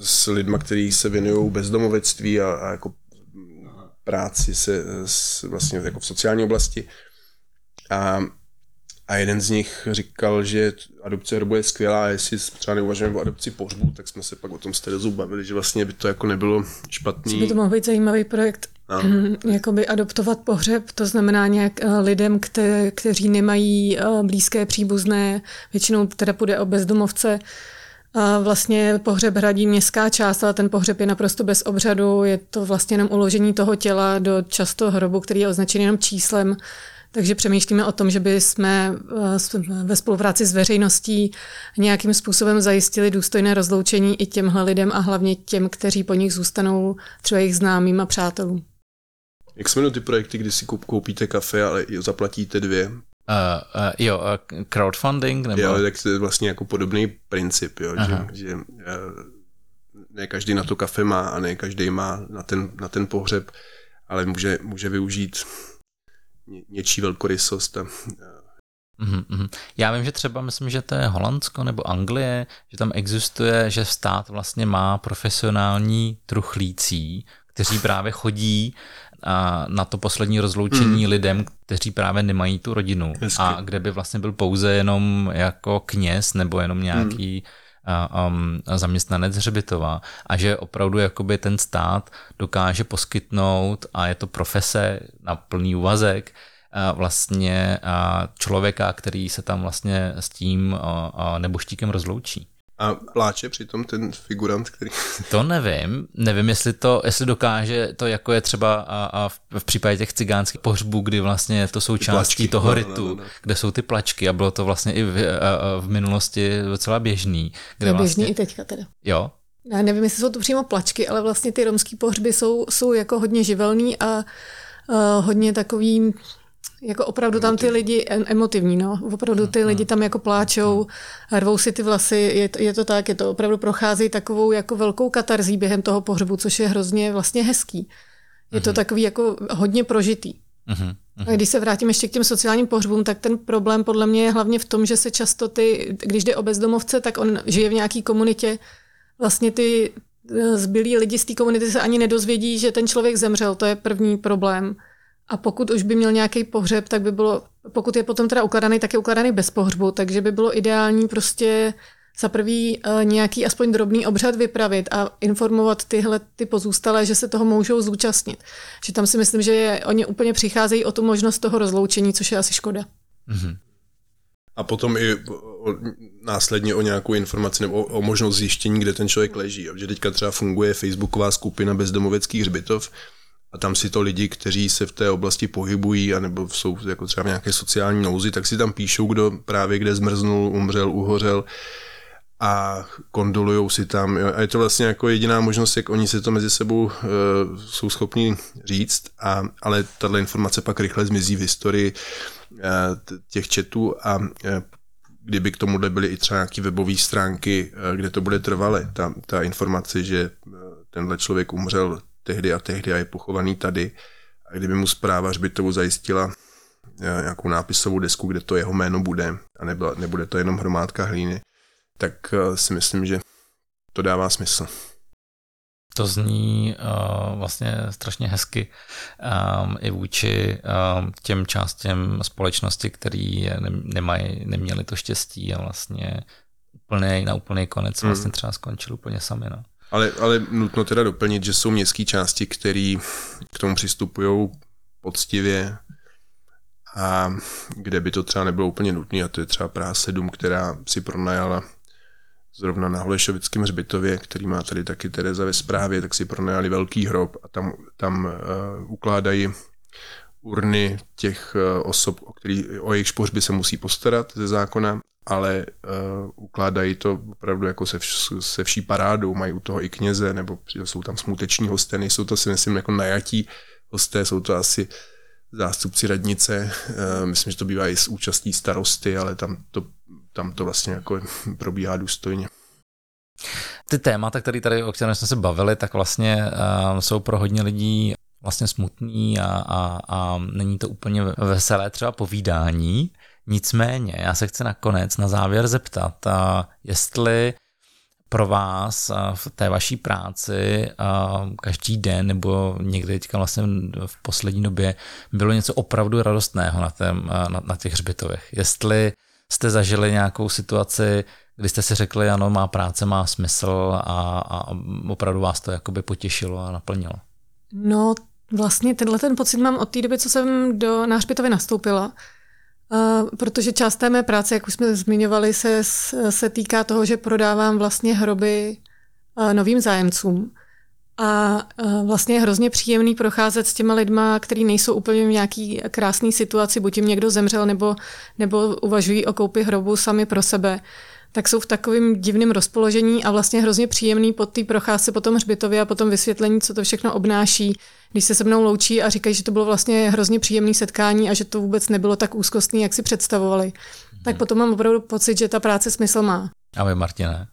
s lidmi, kteří se věnují bezdomovectví a, a jako práci se, s, vlastně jako v sociální oblasti. A, a jeden z nich říkal, že adopce hrobu je skvělá a jestli třeba neuvažujeme o adopci pohřbu, tak jsme se pak o tom s Terezou bavili, že vlastně by to jako nebylo špatný. Co by to mohl být zajímavý projekt? *laughs* Jakoby adoptovat pohřeb, to znamená nějak eh, lidem, kte, kteří nemají eh, blízké příbuzné, většinou teda půjde o bezdomovce, vlastně pohřeb hradí městská část, ale ten pohřeb je naprosto bez obřadu. Je to vlastně jenom uložení toho těla do často hrobu, který je označený jenom číslem. Takže přemýšlíme o tom, že by jsme eh, ve spolupráci s veřejností nějakým způsobem zajistili důstojné rozloučení i těmhle lidem a hlavně těm, kteří po nich zůstanou třeba jejich známým a přátelům. Jak se jmenují ty projekty, kdy si koupíte kafe, ale zaplatíte dvě Uh, uh, jo, uh, crowdfunding? Nebo... Jo, tak to je vlastně jako podobný princip, jo, že, že uh, ne každý na to kafe má a ne každý má na ten, na ten pohřeb, ale může, může využít ně, něčí velkorysost. A, Mm-hmm. Já vím, že třeba myslím, že to je Holandsko nebo Anglie, že tam existuje, že stát vlastně má profesionální truchlící, kteří právě chodí na to poslední rozloučení mm. lidem, kteří právě nemají tu rodinu Hezky. a kde by vlastně byl pouze jenom jako kněz nebo jenom nějaký mm. um, zaměstnanec hřbitova a že opravdu jakoby ten stát dokáže poskytnout a je to profese na plný úvazek vlastně člověka, který se tam vlastně s tím neboštíkem rozloučí. A pláče přitom ten figurant, který... *laughs* To nevím. Nevím, jestli to, jestli dokáže to, jako je třeba a, a v, v případě těch cigánských pohřbů, kdy vlastně to jsou části toho no, ritu, no, no, no. kde jsou ty plačky a bylo to vlastně i v, a, a v minulosti docela běžný. Kde je vlastně... běžný i teďka teda. Jo, já nevím, jestli jsou to přímo plačky, ale vlastně ty romský pohřby jsou, jsou jako hodně živelný a uh, hodně takový, jako opravdu tam ty lidi, emotivní, no, opravdu ty lidi tam jako pláčou, rvou si ty vlasy, je to, je to tak, je to opravdu prochází takovou jako velkou katarzí během toho pohřbu, což je hrozně vlastně hezký. Je to takový jako hodně prožitý. A když se vrátím ještě k těm sociálním pohřbům, tak ten problém podle mě je hlavně v tom, že se často ty, když jde o bezdomovce, tak on žije v nějaké komunitě, vlastně ty eh, zbylí lidi z té komunity se ani nedozvědí, že ten člověk zemřel, to je první problém. A pokud už by měl nějaký pohřeb, tak by bylo, pokud je potom teda ukladaný, tak je ukladaný bez pohřbu, takže by bylo ideální prostě za prvý uh, nějaký aspoň drobný obřad vypravit a informovat tyhle ty pozůstalé, že se toho můžou zúčastnit. Že tam si myslím, že je, oni úplně přicházejí o tu možnost toho rozloučení, což je asi škoda. Mm-hmm. A potom i o, následně o nějakou informaci nebo o, o možnost zjištění, kde ten člověk leží. Že teďka třeba funguje facebooková skupina bezdomoveckých hřbitov a tam si to lidi, kteří se v té oblasti pohybují, anebo jsou jako třeba v nějaké sociální nouzi, tak si tam píšou, kdo právě kde zmrznul, umřel, uhořel a kondolujou si tam. A je to vlastně jako jediná možnost, jak oni si to mezi sebou uh, jsou schopni říct, a, ale tahle informace pak rychle zmizí v historii uh, těch četů a uh, kdyby k tomuhle byly i třeba nějaké webové stránky, kde to bude trvale, ta, ta informace, že tenhle člověk umřel tehdy a tehdy a je pochovaný tady, a kdyby mu zpráva hřbitovu zajistila nějakou nápisovou desku, kde to jeho jméno bude a nebyla, nebude to jenom hromádka hlíny, tak eh, si myslím, že to dává smysl. To zní uh, vlastně strašně hezky um, i vůči um, těm částem společnosti, který ne, nemají, neměli to štěstí a vlastně úplně na úplný konec hmm. vlastně třeba skončil úplně sami. No. Ale, ale nutno teda doplnit, že jsou městské části, které k tomu přistupují poctivě, a kde by to třeba nebylo úplně nutné, a to je třeba Praha 7, která si pronajala zrovna na Holešovickém hřbitově, který má tady taky Tereza ve správě, tak si pronajali velký hrob a tam, tam uh, ukládají urny těch uh, osob, o, který, o jejich pohřby se musí postarat ze zákona, ale uh, ukládají to opravdu jako se, vš, se vší parádou, mají u toho i kněze, nebo jsou tam smuteční hosté, nejsou to si myslím jako najatí hosté, jsou to asi zástupci radnice, uh, myslím, že to bývá i s účastí starosty, ale tam to tam to vlastně jako *laughs* probíhá důstojně. Ty témata, které tady, o kterém jsme se bavili, tak vlastně uh, jsou pro hodně lidí vlastně smutný a, a, a není to úplně veselé třeba povídání. Nicméně, já se chci nakonec na závěr zeptat, a jestli pro vás v té vaší práci každý den nebo někdy teďka vlastně v poslední době bylo něco opravdu radostného na, tém, na, na těch hřbitovech. Jestli jste zažili nějakou situaci, kdy jste si řekli, ano, má práce, má smysl a, a opravdu vás to jakoby potěšilo a naplnilo? No, vlastně tenhle ten pocit mám od té doby, co jsem do Nářbitovy nastoupila, Uh, protože část té mé práce, jak už jsme zmiňovali, se, se týká toho, že prodávám vlastně hroby uh, novým zájemcům. A vlastně je hrozně příjemný procházet s těma lidma, kteří nejsou úplně v nějaký krásné situaci, buď jim někdo zemřel, nebo, nebo uvažují o koupi hrobu sami pro sebe tak jsou v takovém divném rozpoložení a vlastně hrozně příjemný po té procházce po tom hřbitově a potom vysvětlení, co to všechno obnáší, když se se mnou loučí a říkají, že to bylo vlastně hrozně příjemné setkání a že to vůbec nebylo tak úzkostný, jak si představovali. Hmm. Tak potom mám opravdu pocit, že ta práce smysl má. A vy, Martine?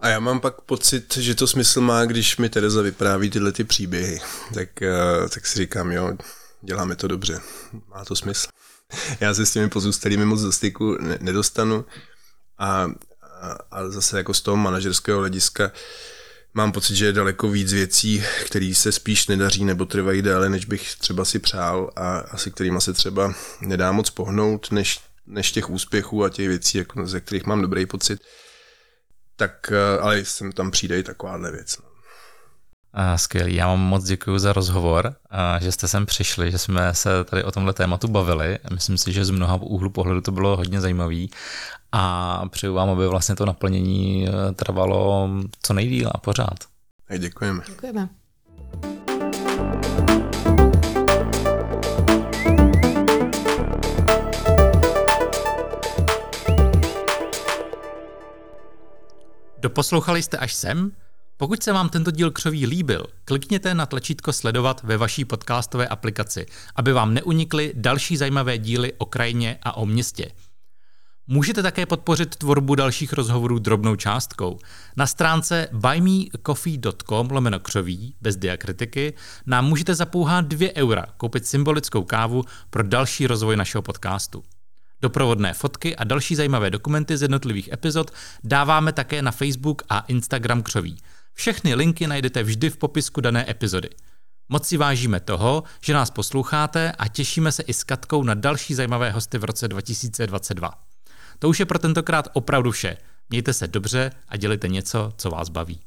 A já mám pak pocit, že to smysl má, když mi Tereza vypráví tyhle ty příběhy. Tak, eh, tak si říkám, jo, děláme to dobře, má to smysl. Já se s těmi pozůstalými moc do styku nedostanu a, a, a zase jako z toho manažerského hlediska mám pocit, že je daleko víc věcí, které se spíš nedaří nebo trvají déle, než bych třeba si přál a asi kterýma se třeba nedá moc pohnout, než, než těch úspěchů a těch věcí, jako, ze kterých mám dobrý pocit tak eh, ale jsem tam přijde i takováhle věc. No. Skvělý, já vám moc děkuji za rozhovor, že jste sem přišli, že jsme se tady o tomhle tématu bavili. Myslím si, že z mnoha úhlu pohledu to bylo hodně zajímavý a přeju vám, aby vlastně to naplnění eh, trvalo co nejdíl a pořád. Děkujeme. Děkujeme. Doposlouchali jste až sem? Pokud se vám tento díl křoví líbil, klikněte na tlačítko sledovat ve vaší podcastové aplikaci, aby vám neunikly další zajímavé díly o krajině a o městě. Můžete také podpořit tvorbu dalších rozhovorů drobnou částkou. Na stránce buymecoffee.com lomeno křoví, bez diakritiky, nám můžete za pouhá 2 eura koupit symbolickou kávu pro další rozvoj našeho podcastu. Doprovodné fotky a další zajímavé dokumenty z jednotlivých epizod dáváme také na Facebook a Instagram Křoví. Všechny linky najdete vždy v popisku dané epizody. Moc si vážíme toho, že nás posloucháte a těšíme se i s Katkou na další zajímavé hosty v roce 2022. To už je pro tentokrát opravdu vše. Mějte se dobře a dělejte něco, co vás baví.